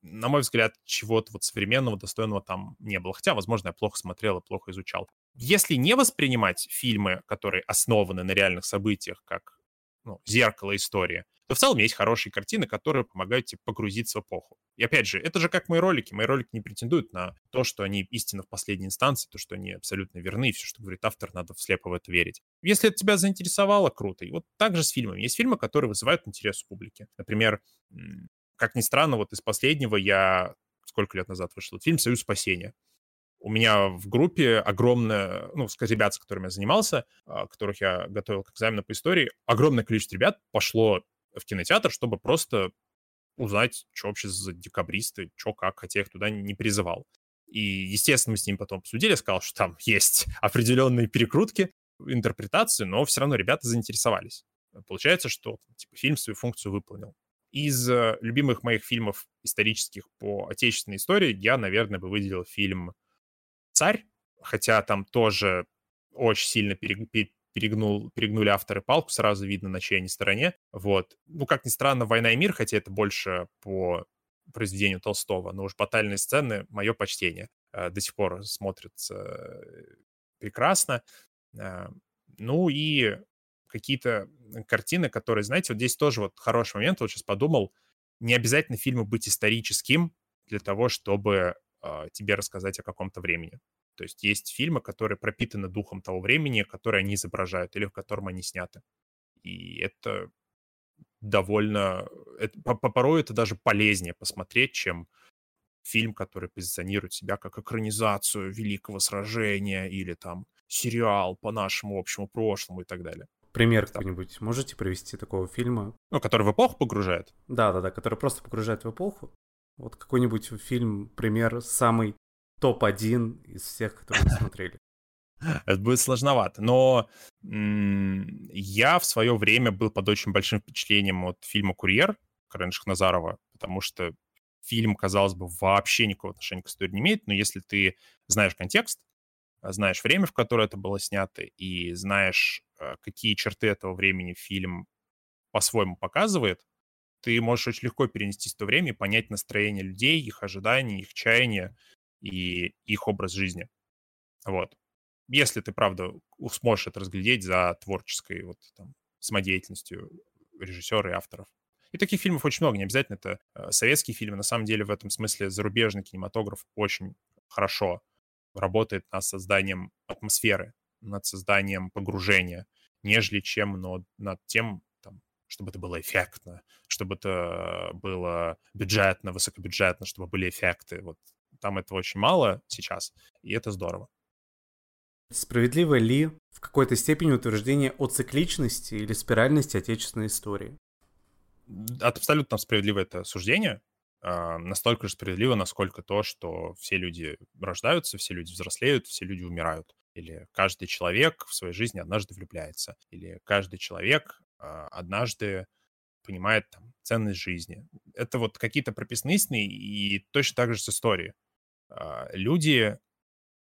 на мой взгляд, чего-то вот современного, достойного там не было. Хотя, возможно, я плохо смотрел и плохо изучал. Если не воспринимать фильмы, которые основаны на реальных событиях, как ну, зеркало истории, то в целом есть хорошие картины, которые помогают тебе погрузиться в эпоху. И опять же, это же как мои ролики. Мои ролики не претендуют на то, что они истинно в последней инстанции, то, что они абсолютно верны, и все, что говорит автор, надо слепо в это верить. Если это тебя заинтересовало, круто. И вот так же с фильмами. Есть фильмы, которые вызывают интерес у публики. Например, как ни странно, вот из последнего я... Сколько лет назад вышел фильм «Союз спасения». У меня в группе огромное, ну, ребят, с которыми я занимался, а, которых я готовил к экзамену по истории, огромное количество ребят пошло в кинотеатр, чтобы просто узнать, что вообще за декабристы, что как, хотя я их туда не призывал. И, естественно, мы с ним потом обсудили, сказал, что там есть [laughs] определенные перекрутки, интерпретации, но все равно ребята заинтересовались. Получается, что типа, фильм свою функцию выполнил. Из э, любимых моих фильмов исторических по отечественной истории я, наверное, бы выделил фильм «Царь», хотя там тоже очень сильно перегнул, перегнули авторы палку, сразу видно, на чьей они стороне. Вот. Ну, как ни странно, «Война и мир», хотя это больше по произведению Толстого, но уж батальные сцены — мое почтение. Э, до сих пор смотрятся э, прекрасно. Ну и какие-то картины, которые, знаете, вот здесь тоже вот хороший момент, вот сейчас подумал, не обязательно фильму быть историческим для того, чтобы э, тебе рассказать о каком-то времени. То есть есть фильмы, которые пропитаны духом того времени, которое они изображают или в котором они сняты. И это довольно... Это, по, порой это даже полезнее посмотреть, чем фильм, который позиционирует себя как экранизацию великого сражения или там сериал по нашему общему прошлому и так далее. Пример какой-нибудь можете привести такого фильма? Ну, который в эпоху погружает? Да-да-да, который просто погружает в эпоху. Вот какой-нибудь фильм, пример, самый топ-1 из всех, которые мы смотрели. Это будет сложновато, но я в свое время был под очень большим впечатлением от фильма «Курьер» Карен Шахназарова, потому что фильм, казалось бы, вообще никакого отношения к истории не имеет, но если ты знаешь контекст, знаешь время, в которое это было снято, и знаешь, э, какие черты этого времени фильм по-своему показывает, ты можешь очень легко перенестись в то время и понять настроение людей, их ожидания, их чаяния и их образ жизни. Вот. Если ты, правда, сможешь это разглядеть за творческой вот, там, самодеятельностью режиссера и авторов. И таких фильмов очень много, не обязательно это э, советские фильмы. На самом деле в этом смысле зарубежный кинематограф очень хорошо работает над созданием атмосферы, над созданием погружения, нежели чем но над тем, чтобы это было эффектно, чтобы это было бюджетно, высокобюджетно, чтобы были эффекты. Вот там этого очень мало сейчас, и это здорово. Справедливо ли в какой-то степени утверждение о цикличности или спиральности отечественной истории? Абсолютно справедливо это суждение. А, настолько же справедливо, насколько то, что все люди рождаются, все люди взрослеют, все люди умирают. Или каждый человек в своей жизни однажды влюбляется. Или каждый человек однажды понимает там, ценность жизни. Это вот какие-то прописные истины, и точно так же с историей. А, люди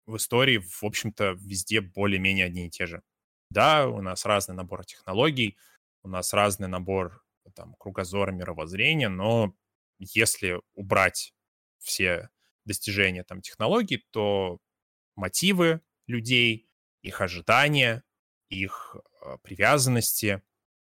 в истории, в общем-то, везде более-менее одни и те же. Да, у нас разный набор технологий, у нас разный набор там, кругозора, мировоззрения, но если убрать все достижения там технологий, то мотивы людей, их ожидания, их э, привязанности,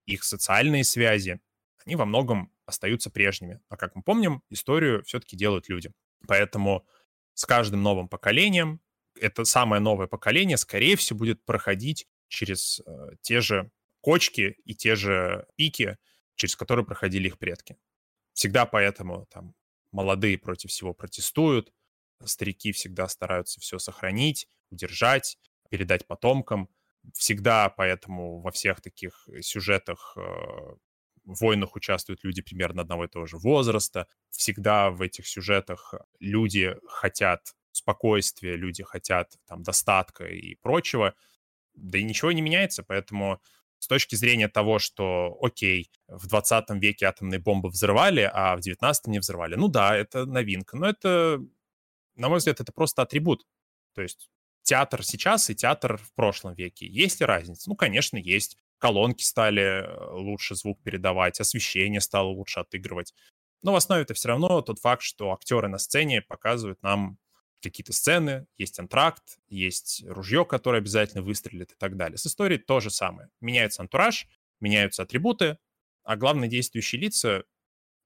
их социальные связи, они во многом остаются прежними. А как мы помним, историю все-таки делают люди. Поэтому с каждым новым поколением это самое новое поколение, скорее всего, будет проходить через э, те же кочки и те же пики, через которые проходили их предки. Всегда поэтому там молодые против всего протестуют, старики всегда стараются все сохранить, удержать, передать потомкам. Всегда поэтому во всех таких сюжетах э, в войнах участвуют люди примерно одного и того же возраста. Всегда в этих сюжетах люди хотят спокойствия, люди хотят там достатка и прочего. Да и ничего не меняется, поэтому с точки зрения того, что, окей, в 20 веке атомные бомбы взрывали, а в 19 не взрывали. Ну да, это новинка, но это, на мой взгляд, это просто атрибут. То есть театр сейчас и театр в прошлом веке. Есть ли разница? Ну, конечно, есть. Колонки стали э, лучше звук передавать, освещение стало лучше отыгрывать. Но в основе это все равно тот факт, что актеры на сцене показывают нам какие-то сцены, есть антракт, есть ружье, которое обязательно выстрелит и так далее. С историей то же самое. Меняется антураж, меняются атрибуты, а главные действующие лица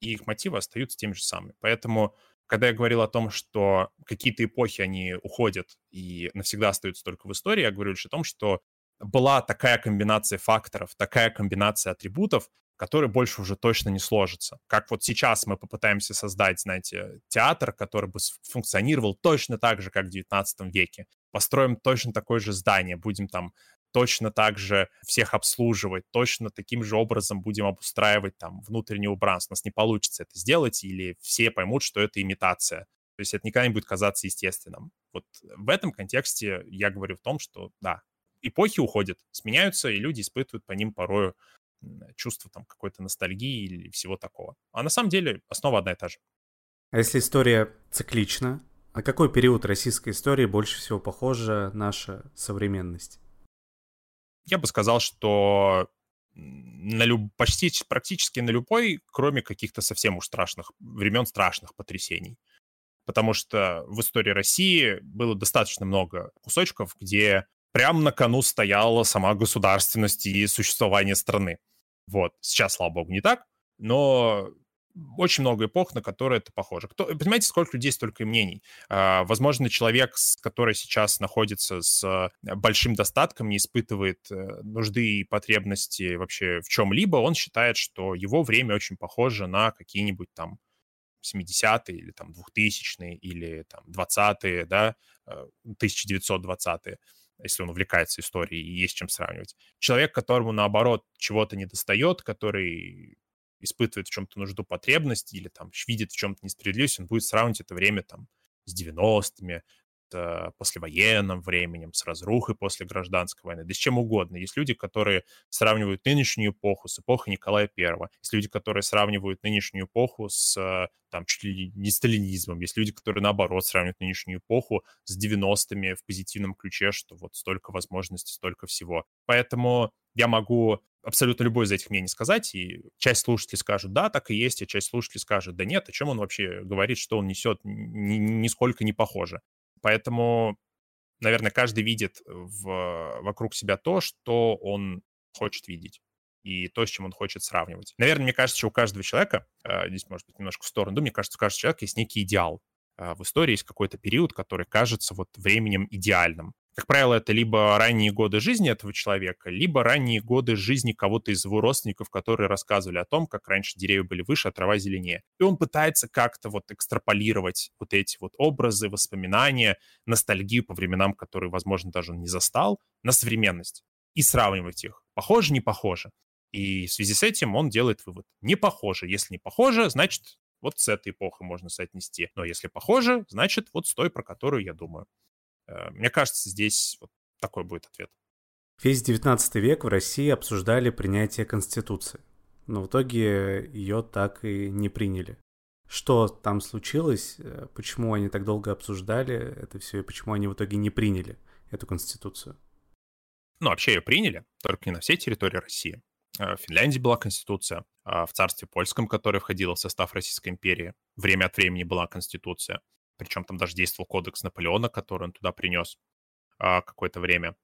и их мотивы остаются теми же самыми. Поэтому, когда я говорил о том, что какие-то эпохи, они уходят и навсегда остаются только в истории, я говорю лишь о том, что была такая комбинация факторов, такая комбинация атрибутов, который больше уже точно не сложится. Как вот сейчас мы попытаемся создать, знаете, театр, который бы функционировал точно так же, как в 19 веке. Построим точно такое же здание, будем там точно так же всех обслуживать, точно таким же образом будем обустраивать там внутреннее убранство. У нас не получится это сделать, или все поймут, что это имитация. То есть это никогда не будет казаться естественным. Вот в этом контексте я говорю в том, что да, эпохи уходят, сменяются, и люди испытывают по ним порою чувство там какой-то ностальгии или всего такого. А на самом деле основа одна и та же. А если история циклична, а какой период российской истории больше всего похожа наша современность? Я бы сказал, что на люб... почти практически на любой, кроме каких-то совсем уж страшных времен страшных потрясений. Потому что в истории России было достаточно много кусочков, где прямо на кону стояла сама государственность и существование страны. Вот. Сейчас, слава богу, не так, но очень много эпох, на которые это похоже. Кто, понимаете, сколько людей, столько и мнений. А, возможно, человек, который сейчас находится с э, большим достатком, не испытывает э, нужды и потребности вообще в чем-либо, он считает, что его время очень похоже на какие-нибудь там 70-е или там 2000-е или там 20-е, да, 1920-е. Э, если он увлекается историей и есть чем сравнивать. Человек, которому, наоборот, чего-то не достает, который испытывает в чем-то нужду потребность или там видит в чем-то несправедливость, он будет сравнивать это время там с 90-ми, с послевоенным временем, с разрухой после гражданской войны, да с чем угодно. Есть люди, которые сравнивают нынешнюю эпоху с эпохой Николая Первого. Есть люди, которые сравнивают нынешнюю эпоху с там чуть ли не сталинизмом. Есть люди, которые наоборот сравнивают нынешнюю эпоху с 90-ми в позитивном ключе, что вот столько возможностей, столько всего. Поэтому я могу абсолютно любой из этих мнений сказать, и часть слушателей скажут, да, так и есть, а часть слушателей скажет, да нет, о чем он вообще говорит, что он несет, ни, нисколько не похоже. Поэтому, наверное, каждый видит в, вокруг себя то, что он хочет видеть и то, с чем он хочет сравнивать. Наверное, мне кажется, что у каждого человека, а, здесь, может быть, немножко в сторону, мне кажется, у каждого человека есть некий идеал. А, в истории есть какой-то период, который кажется вот временем идеальным. Как правило, это либо ранние годы жизни этого человека, либо ранние годы жизни кого-то из его родственников, которые рассказывали о том, как раньше деревья были выше, а трава зеленее. И он пытается как-то вот экстраполировать вот эти вот образы, воспоминания, ностальгию по временам, которые, возможно, даже он не застал, на современность и сравнивать их. Похоже, не похоже. И в связи с этим он делает вывод. Не похоже. Если не похоже, значит, вот с этой эпохой можно соотнести. Но если похоже, значит, вот с той, про которую я думаю. Э, мне кажется, здесь вот такой будет ответ. Весь 19 век в России обсуждали принятие Конституции, но в итоге ее так и не приняли. Что там случилось, э, почему они так долго обсуждали это все, и почему они в итоге не приняли эту Конституцию? Ну, вообще ее приняли, только не на всей территории России. Э, в Финляндии была конституция, а в царстве польском, которое входило в состав Российской империи, время от времени была конституция. Причем там даже действовал кодекс Наполеона, который он туда принес а, какое-то время.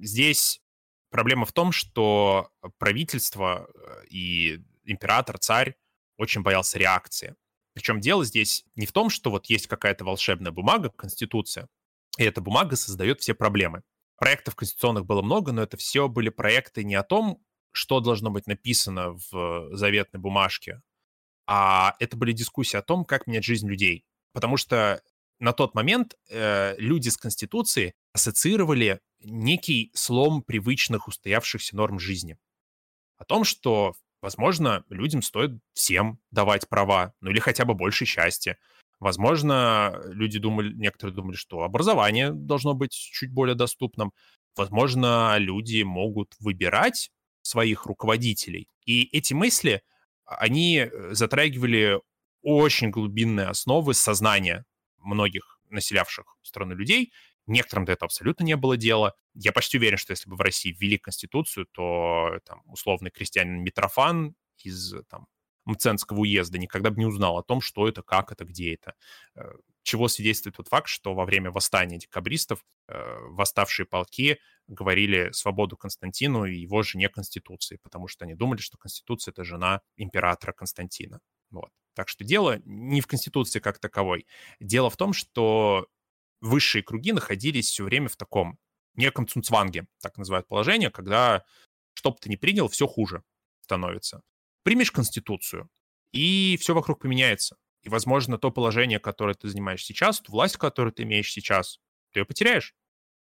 Здесь проблема в том, что правительство э, и император, царь очень боялся реакции. Причем дело здесь не в том, что вот есть какая-то волшебная бумага, конституция, и эта бумага создает все проблемы. Проектов конституционных было много, но это все были проекты не о том, что должно быть написано в заветной бумажке, а это были дискуссии о том, как менять жизнь людей. Потому что на тот момент э, люди с Конституцией ассоциировали некий слом привычных устоявшихся норм жизни. О том, что, возможно, людям стоит всем давать права, ну или хотя бы больше счастья. Возможно, люди думали, некоторые думали, что образование должно быть чуть более доступным. Возможно, люди могут выбирать своих руководителей. И эти мысли, они э, затрагивали очень глубинные основы сознания многих населявших страну людей. Некоторым до этого абсолютно не было дела. Я почти уверен, что если бы в России ввели Конституцию, то там, условный крестьянин Митрофан из там, Мценского уезда никогда бы не узнал о том, что это, как это, где это. Э, чего свидетельствует тот факт, что во время восстания декабристов э, восставшие полки говорили свободу Константину и его жене Конституции, потому что они думали, что Конституция — это жена императора Константина. Вот. Так что дело не в Конституции как таковой. Дело в том, что высшие круги находились все время в таком неком цунцванге, так называют положение, когда что бы ты ни принял, все хуже становится. Примешь Конституцию, и все вокруг поменяется. И, возможно, то положение, которое ты занимаешь сейчас, ту власть, которую ты имеешь сейчас, ты ее потеряешь.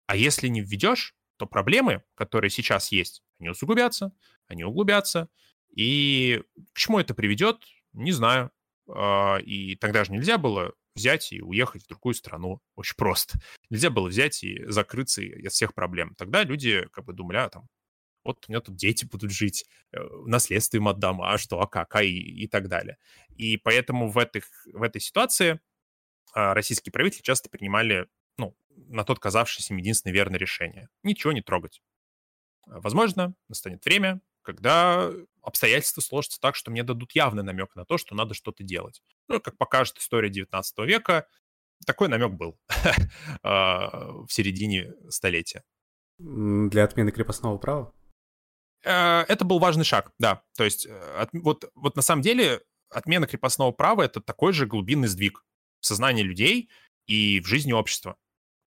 А если не введешь, то проблемы, которые сейчас есть, они усугубятся, они углубятся. И к чему это приведет, не знаю. А, и тогда же нельзя было взять и уехать в другую страну. Очень просто. [laughs] Нельзя было взять и закрыться от всех проблем. Тогда люди как бы думали, а там, вот у меня тут дети будут жить, э, наследство им отдам, а что, а как, а и, и так далее. И поэтому в, этих, в этой ситуации а, российские правители часто принимали, ну, на тот казавшийся им единственное верное решение. Ничего не трогать. Возможно, настанет время, когда обстоятельства сложатся так, что мне дадут явный намек на то, что надо что-то делать. Ну, как покажет история 19 века, такой намек был [laughs] а, в середине столетия. Для отмены крепостного права? Э, это был важный шаг, да. То есть э, вот, вот на самом деле отмена крепостного права — это такой же глубинный сдвиг в сознании людей и в жизни общества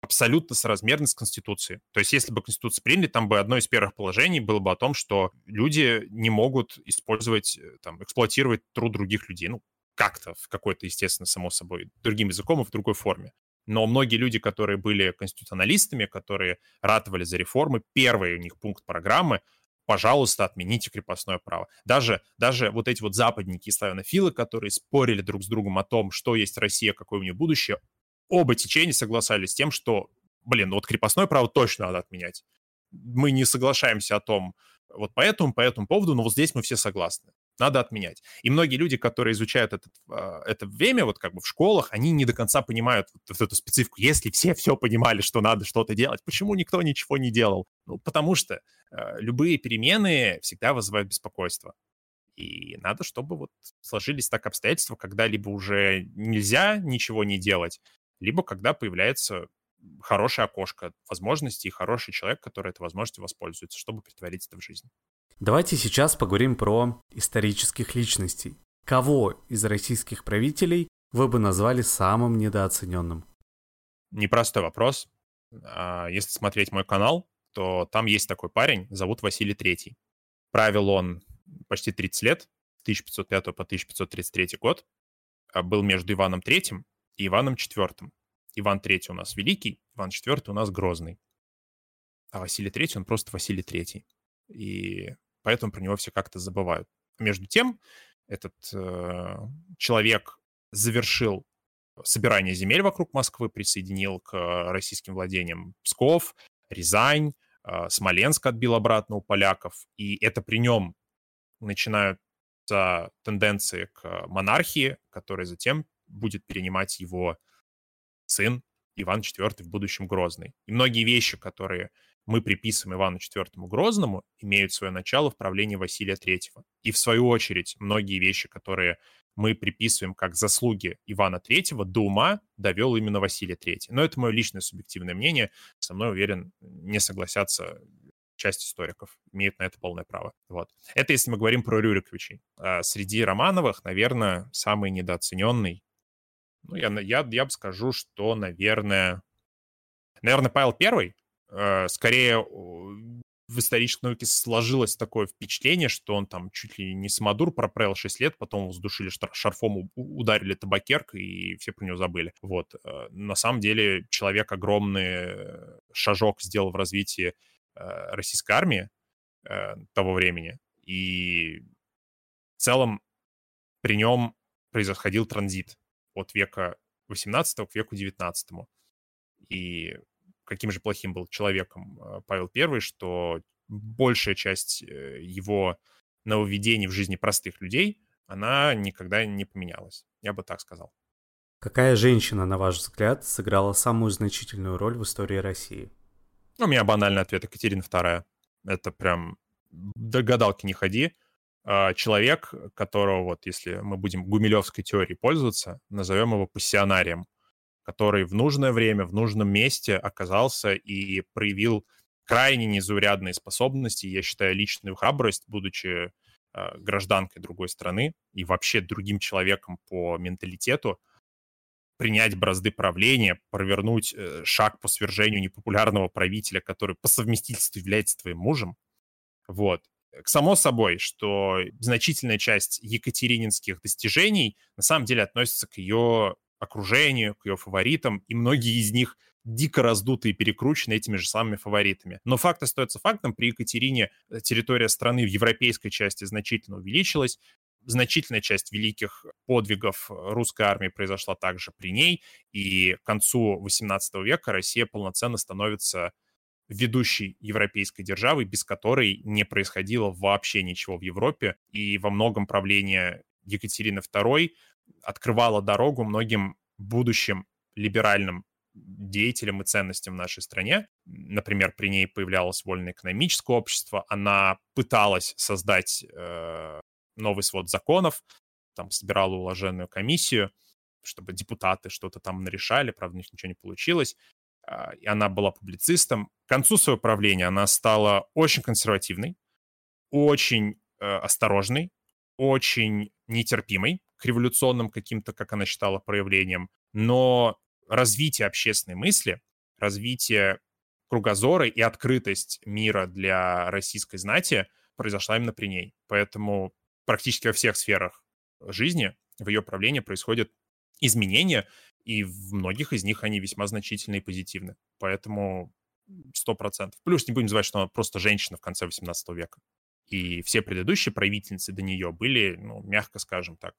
абсолютно соразмерны с Конституцией. То есть если бы Конституцию приняли, там бы одно из первых положений было бы о том, что люди не могут использовать, э, там, эксплуатировать труд других людей. Ну, как-то, в какой-то, естественно, само собой, другим языком и в другой форме. Но многие люди, которые были конституционалистами, которые ратовали за реформы, первый у них пункт программы пожалуйста, отмените крепостное право. Даже, даже вот эти вот западники и славянофилы, которые спорили друг с другом о том, что есть Россия, какое у нее будущее, оба течения согласались с тем, что, блин, ну вот крепостное право точно надо отменять. Мы не соглашаемся о том, вот по этому, по этому поводу, но вот здесь мы все согласны. Надо отменять. И многие люди, которые изучают этот, а, это время, вот как бы в школах, они не до конца понимают вот эту специфику. Если все все понимали, что надо что-то делать, почему никто ничего не делал? Ну, потому что э, любые перемены всегда вызывают беспокойство. И надо, чтобы вот сложились так обстоятельства, когда либо уже нельзя ничего не делать, либо когда появляется хорошее окошко возможностей и хороший человек, который этой возможностью воспользуется, чтобы притворить это в жизнь. Давайте сейчас поговорим про исторических личностей. Кого из российских правителей вы бы назвали самым недооцененным? Непростой вопрос. А, если смотреть мой канал, то там есть такой парень, зовут Василий Третий. Правил он почти 30 лет, с 1505 по 1533 год. А, был между Иваном Третьим и Иваном IV. Иван III у нас великий, Иван IV у нас грозный. А Василий III, он просто Василий III. И поэтому про него все как-то забывают. Между тем, этот э, человек завершил собирание земель вокруг Москвы, присоединил к российским владениям Псков, Рязань, э, Смоленск отбил обратно у поляков. И это при нем начинаются тенденции к монархии, которые затем будет перенимать его сын Иван IV в будущем Грозный. И многие вещи, которые мы приписываем Ивану IV Грозному, имеют свое начало в правлении Василия III. И в свою очередь, многие вещи, которые мы приписываем как заслуги Ивана III, до ума довел именно Василий III. Но это мое личное субъективное мнение. Со мной, уверен, не согласятся часть историков, имеют на это полное право. Вот. Это если мы говорим про Рюриковичей. А среди Романовых, наверное, самый недооцененный ну, я, я, я бы скажу, что, наверное... Наверное, Павел Первый. Э, скорее, в исторической науке сложилось такое впечатление, что он там чуть ли не самодур проправил 6 лет, потом его сдушили шарфом, ударили табакеркой, и все про него забыли. Вот. Э, на самом деле человек огромный э, шажок сделал в развитии э, российской армии того времени. И в целом при нем происходил транзит от века 18 к веку 19. И каким же плохим был человеком э, Павел I, что большая часть э, его нововведений в жизни простых людей, она никогда не поменялась. Я бы так сказал. Какая женщина, на ваш взгляд, сыграла самую значительную роль в истории России? У меня банальный ответ Екатерина II. Это прям до гадалки не ходи. А, человек, которого, вот если мы будем гумилевской теорией пользоваться, назовем его пассионарием который в нужное время, в нужном месте оказался и проявил крайне незаурядные способности, я считаю, личную храбрость, будучи э, гражданкой другой страны и вообще другим человеком по менталитету, принять бразды правления, провернуть э, шаг по свержению непопулярного правителя, который по совместительству является твоим мужем. Вот. Само собой, что значительная часть екатерининских достижений на самом деле относится к ее окружению, к ее фаворитам, и многие из них дико раздуты и перекручены этими же самыми фаворитами. Но факт остается фактом. При Екатерине э, территория страны в европейской части значительно увеличилась. Значительная часть великих подвигов русской армии произошла также при ней. И к концу XVIII века Россия полноценно становится ведущей европейской державой, без которой не происходило вообще ничего в Европе. И во многом правление Екатерины II открывала дорогу многим будущим либеральным деятелям и ценностям в нашей стране. Например, при ней появлялось вольное экономическое общество, она пыталась создать э, новый свод законов, там собирала уложенную комиссию, чтобы депутаты что-то там нарешали, правда, у них ничего не получилось. Э, и она была публицистом. Концу своего правления она стала очень консервативной, очень э, осторожной, очень нетерпимой к революционным каким-то, как она считала, проявлениям, но развитие общественной мысли, развитие кругозора и открытость мира для российской знати произошла именно при ней. Поэтому практически во всех сферах жизни в ее правлении происходят изменения, и в многих из них они весьма значительны и позитивны. Поэтому сто процентов. Плюс не будем называть, что она просто женщина в конце 18 века. И все предыдущие правительницы до нее были, ну, мягко скажем так,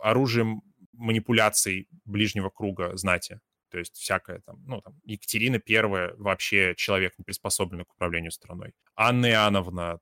оружием манипуляций ближнего круга знати. То есть всякое там, ну, там, Екатерина Первая вообще человек, не приспособленный к управлению страной. Анна Иоанновна,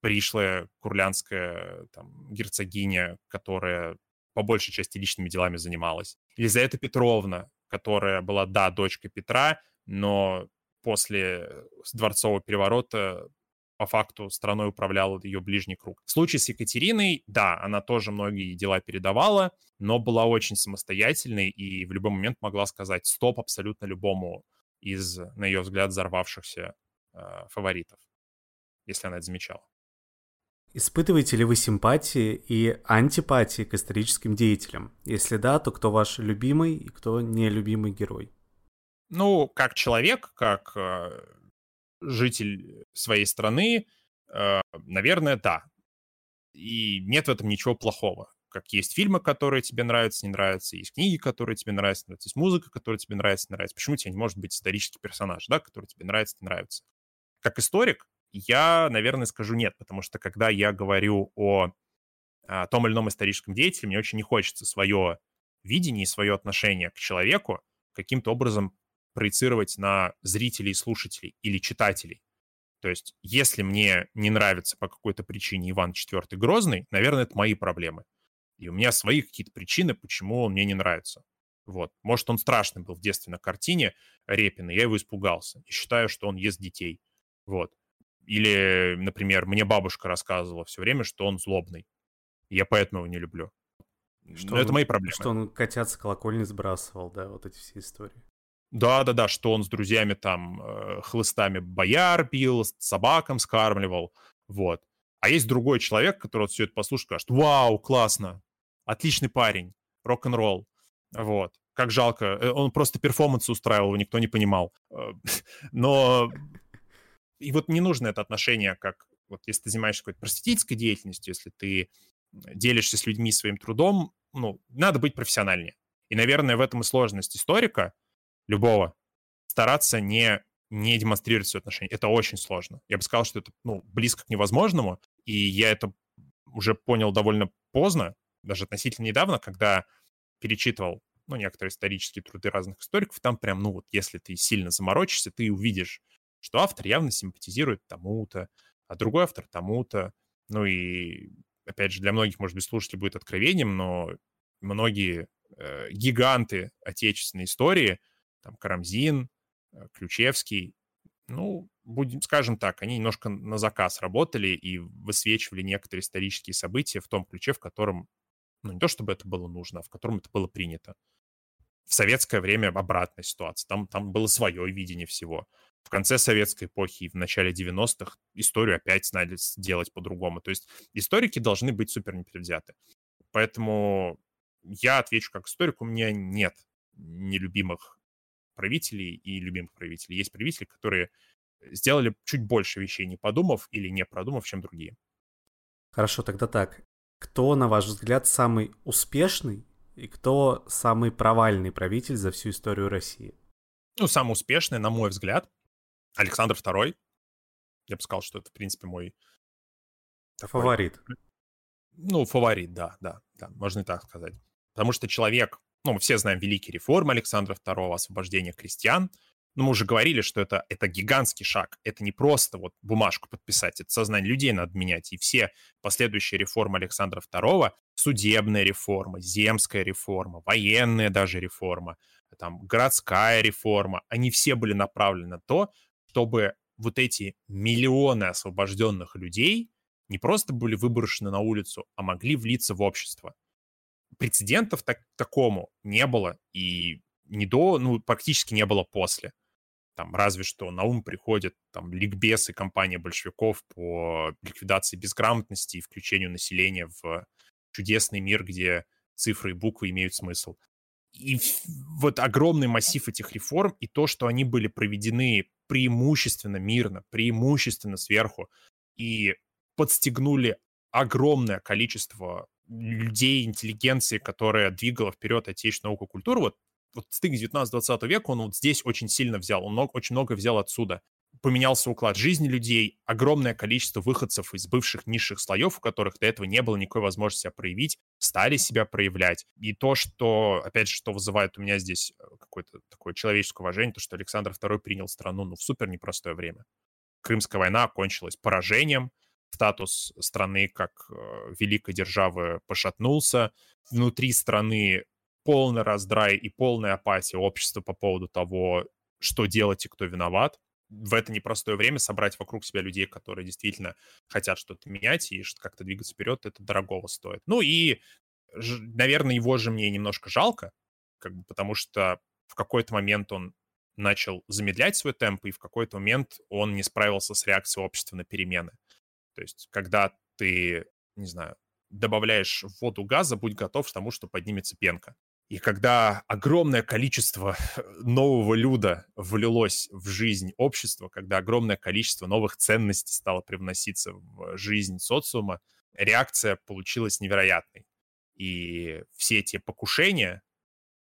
пришлая курлянская там, герцогиня, которая по большей части личными делами занималась. Елизавета Петровна, которая была, да, дочка Петра, но после дворцового переворота по факту страной управлял ее ближний круг. В случае с Екатериной, да, она тоже многие дела передавала, но была очень самостоятельной и в любой момент могла сказать стоп абсолютно любому из, на ее взгляд, взорвавшихся э, фаворитов, если она это замечала. Испытываете ли вы симпатии и антипатии к историческим деятелям? Если да, то кто ваш любимый и кто нелюбимый герой? Ну, как человек, как э, житель своей страны, э, наверное, да. И нет в этом ничего плохого. Как есть фильмы, которые тебе нравятся, не нравятся, есть книги, которые тебе нравятся, нравятся, есть музыка, которая тебе нравится, не нравится. Почему тебе не может быть исторический персонаж, да, который тебе нравится, не нравится? Как историк, я, наверное, скажу нет, потому что когда я говорю о, о том или ином историческом деятеле, мне очень не хочется свое видение и свое отношение к человеку каким-то образом проецировать на зрителей, слушателей или читателей. То есть, если мне не нравится по какой-то причине Иван IV Грозный, наверное, это мои проблемы. И у меня свои какие-то причины, почему он мне не нравится. Вот. Может, он страшный был в детстве на картине Репина, я его испугался. И считаю, что он ест детей. Вот. Или, например, мне бабушка рассказывала все время, что он злобный. И я поэтому его не люблю. Что Но он, это мои проблемы. Что он котят с колокольни сбрасывал, да, вот эти все истории. Да-да-да, что он с друзьями там э, хлыстами бояр пил, собакам скармливал, вот. А есть другой человек, который вот все это послушает, скажет, вау, классно, отличный парень, рок-н-ролл, вот. Как жалко, э, он просто перформанс устраивал, никто не понимал. Э, [laughs] но И вот не нужно это отношение, как вот если ты занимаешься какой-то просветительской деятельностью, если ты делишься с людьми своим трудом, ну, надо быть профессиональнее. И, наверное, в этом и сложность историка, любого, стараться не, не демонстрировать свои отношения. Это очень сложно. Я бы сказал, что это ну, близко к невозможному, и я это уже понял довольно поздно, даже относительно недавно, когда перечитывал ну, некоторые исторические труды разных историков, там прям, ну вот, если ты сильно заморочишься, ты увидишь, что автор явно симпатизирует тому-то, а другой автор тому-то. Ну и, опять же, для многих, может быть, слушателей будет откровением, но многие э, гиганты отечественной истории, там, Карамзин, э, Ключевский, ну, будем, скажем так, они немножко на заказ работали и высвечивали некоторые исторические события в том ключе, в котором, ну, не то чтобы это было нужно, а в котором это было принято. В советское время обратная ситуация. Там, там было свое видение всего в конце советской эпохи и в начале 90-х историю опять надо делать по-другому. То есть историки должны быть супер непредвзяты. Поэтому я отвечу как историк, у меня нет нелюбимых правителей и любимых правителей. Есть правители, которые сделали чуть больше вещей, не подумав или не продумав, чем другие. Хорошо, тогда так. Кто, на ваш взгляд, самый успешный и кто самый провальный правитель за всю историю России? Ну, самый успешный, на мой взгляд, Александр II. Я бы сказал, что это, в принципе, мой... Такой, фаворит. Ну, фаворит, да, да, да, можно и так сказать. Потому что человек, ну, мы все знаем великие реформы Александра II, освобождение крестьян, но мы уже говорили, что это, это гигантский шаг. Это не просто вот бумажку подписать, это сознание людей надо менять. И все последующие реформы Александра II, судебная реформа, земская реформа, военная даже реформа, там, городская реформа, они все были направлены на то, чтобы вот эти миллионы освобожденных людей не просто были выброшены на улицу, а могли влиться в общество. Прецедентов так, такому не было, и не до, ну, практически не было после. Там разве что на ум приходит там ликбез и компания большевиков по ликвидации безграмотности и включению населения в чудесный мир, где цифры и буквы имеют смысл. И вот огромный массив этих реформ и то, что они были проведены преимущественно мирно, преимущественно сверху, и подстегнули огромное количество людей, интеллигенции, которая двигала вперед отечественную науку и культуру, вот, вот стык 19-20 века, он вот здесь очень сильно взял, он много, очень много взял отсюда поменялся уклад жизни людей, огромное количество выходцев из бывших низших слоев, у которых до этого не было никакой возможности себя проявить, стали себя проявлять. И то, что, опять же, что вызывает у меня здесь э, какое-то такое человеческое уважение, то, что Александр II принял страну ну, в супер непростое время. Крымская война окончилась поражением, статус страны как э, великой державы пошатнулся, внутри страны полный раздрай и полная апатия общества по поводу того, что делать и кто виноват в это непростое время собрать вокруг себя людей, которые действительно хотят что-то менять и как-то двигаться вперед, это дорогого стоит. Ну и, наверное, его же мне немножко жалко, как бы, потому что в какой-то момент он начал замедлять свой темп, и в какой-то момент он не справился с реакцией общества на перемены. То есть, когда ты, не знаю, добавляешь в воду газа, будь готов к тому, что поднимется пенка. И когда огромное количество [laughs] нового люда влилось в жизнь общества, когда огромное количество новых ценностей стало привноситься в жизнь социума, реакция получилась невероятной. И все эти покушения,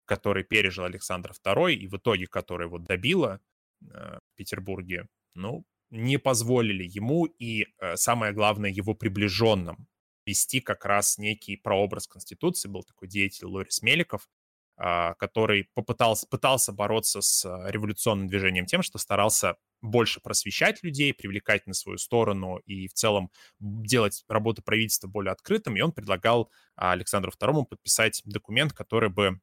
которые пережил Александр II, и в итоге которые его добило э, в Петербурге, ну, не позволили ему и, э, самое главное, его приближенным вести как раз некий прообраз Конституции. Был такой деятель Лорис Меликов, а, который попытался, пытался бороться с а, революционным движением тем, что старался больше просвещать людей, привлекать на свою сторону и в целом делать работу правительства более открытым. И он предлагал а, Александру II подписать документ, который бы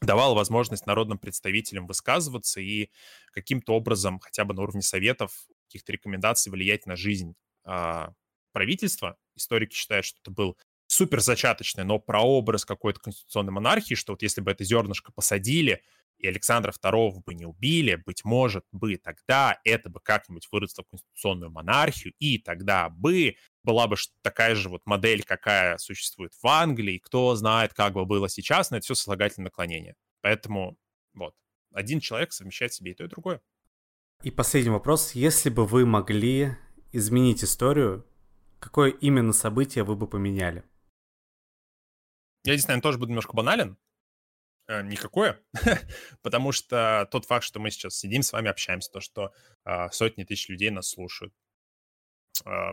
давал возможность народным представителям высказываться и каким-то образом, хотя бы на уровне советов, каких-то рекомендаций влиять на жизнь правительства. Историки считают, что это был супер зачаточный, но прообраз какой-то конституционной монархии, что вот если бы это зернышко посадили, и Александра II бы не убили, быть может бы тогда это бы как-нибудь выросло в конституционную монархию, и тогда бы была бы такая же вот модель, какая существует в Англии, кто знает, как бы было сейчас, но это все сослагательное наклонение. Поэтому вот, один человек совмещает в себе и то, и другое. И последний вопрос. Если бы вы могли изменить историю, какое именно событие вы бы поменяли? Я здесь, наверное, тоже буду немножко банален. Э, никакое. [laughs] Потому что тот факт, что мы сейчас сидим с вами, общаемся, то, что э, сотни тысяч людей нас слушают,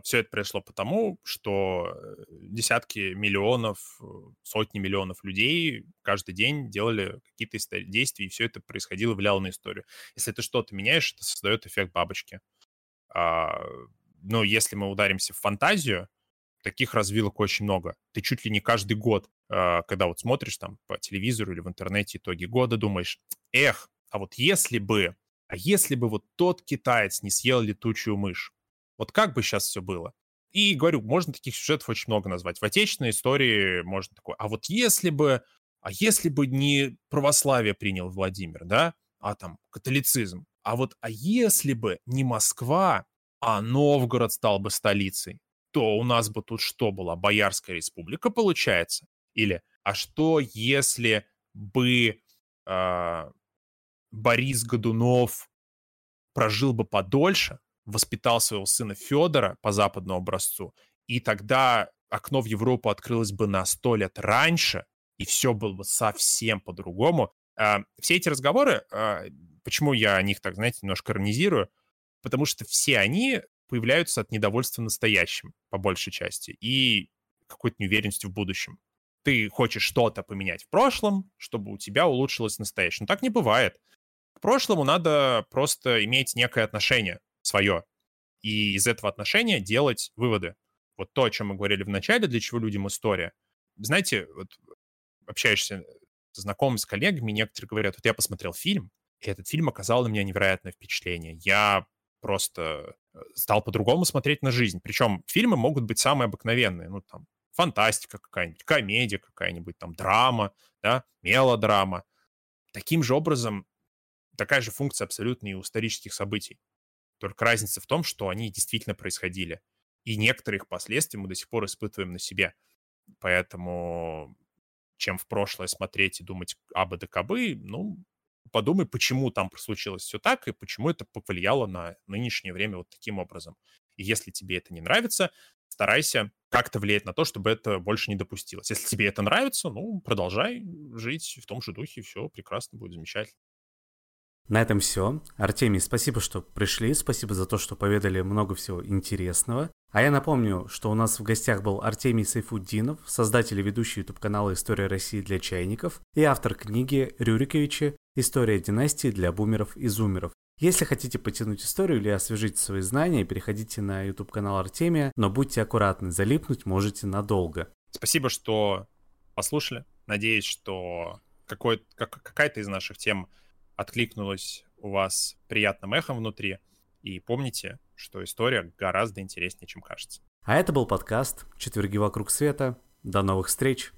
все это произошло потому, что э, десятки миллионов, э, сотни миллионов людей каждый день делали какие-то действия, и все это происходило, влияло на историю. Если ты что-то меняешь, это создает эффект бабочки. А, но если мы ударимся в фантазию, таких развилок очень много. Ты чуть ли не каждый год а, когда вот смотришь там по телевизору или в интернете итоги года, думаешь, эх, а вот если бы, а если бы вот тот китаец не съел летучую мышь, вот как бы сейчас все было? И говорю, можно таких сюжетов очень много назвать. В отечественной истории можно такое. А вот если бы, а если бы не православие принял Владимир, да, а там католицизм, а вот а если бы не Москва, а Новгород стал бы столицей, то у нас бы тут что была? Боярская республика, получается? Или а что если бы э, Борис Годунов прожил бы подольше, воспитал своего сына Федора по западному образцу, и тогда окно в Европу открылось бы на сто лет раньше, и все было бы совсем по-другому. Э, все эти разговоры, э, почему я о них так, знаете, немножко иронизирую, потому что все они появляются от недовольства настоящим, по большей части, и какой-то неуверенности в будущем ты хочешь что-то поменять в прошлом, чтобы у тебя улучшилось настоящее. Но так не бывает. К прошлому надо просто иметь некое отношение свое. И из этого отношения делать выводы. Вот то, о чем мы говорили в начале, для чего людям история. Знаете, вот общаешься с знакомыми, с коллегами, некоторые говорят, вот я посмотрел фильм, и этот фильм оказал на меня невероятное впечатление. Я просто э, стал по-другому смотреть на жизнь. Причем фильмы могут быть самые обыкновенные. Ну, там, фантастика какая-нибудь, комедия какая-нибудь, там драма, да, мелодрама. Таким же образом, такая же функция абсолютно и у исторических событий. Только разница в том, что они действительно происходили. И некоторых последствий мы до сих пор испытываем на себе. Поэтому чем в прошлое смотреть и думать об и кабы, ну, подумай, почему там случилось все так и почему это повлияло на нынешнее время вот таким образом. И если тебе это не нравится, старайся как-то влиять на то, чтобы это больше не допустилось. Если тебе это нравится, ну, продолжай жить в том же духе, все прекрасно будет, замечательно. На этом все. Артемий, спасибо, что пришли, спасибо за то, что поведали много всего интересного. А я напомню, что у нас в гостях был Артемий Сайфуддинов, создатель и ведущий YouTube-канала «История России для чайников» и автор книги Рюриковича «История династии для бумеров и зумеров». Если хотите потянуть историю или освежить свои знания, переходите на YouTube-канал Артемия, но будьте аккуратны, залипнуть можете надолго. Спасибо, что послушали. Надеюсь, что какой, как, какая-то из наших тем откликнулась у вас приятным эхом внутри. И помните, что история гораздо интереснее, чем кажется. А это был подкаст «Четверги вокруг света». До новых встреч!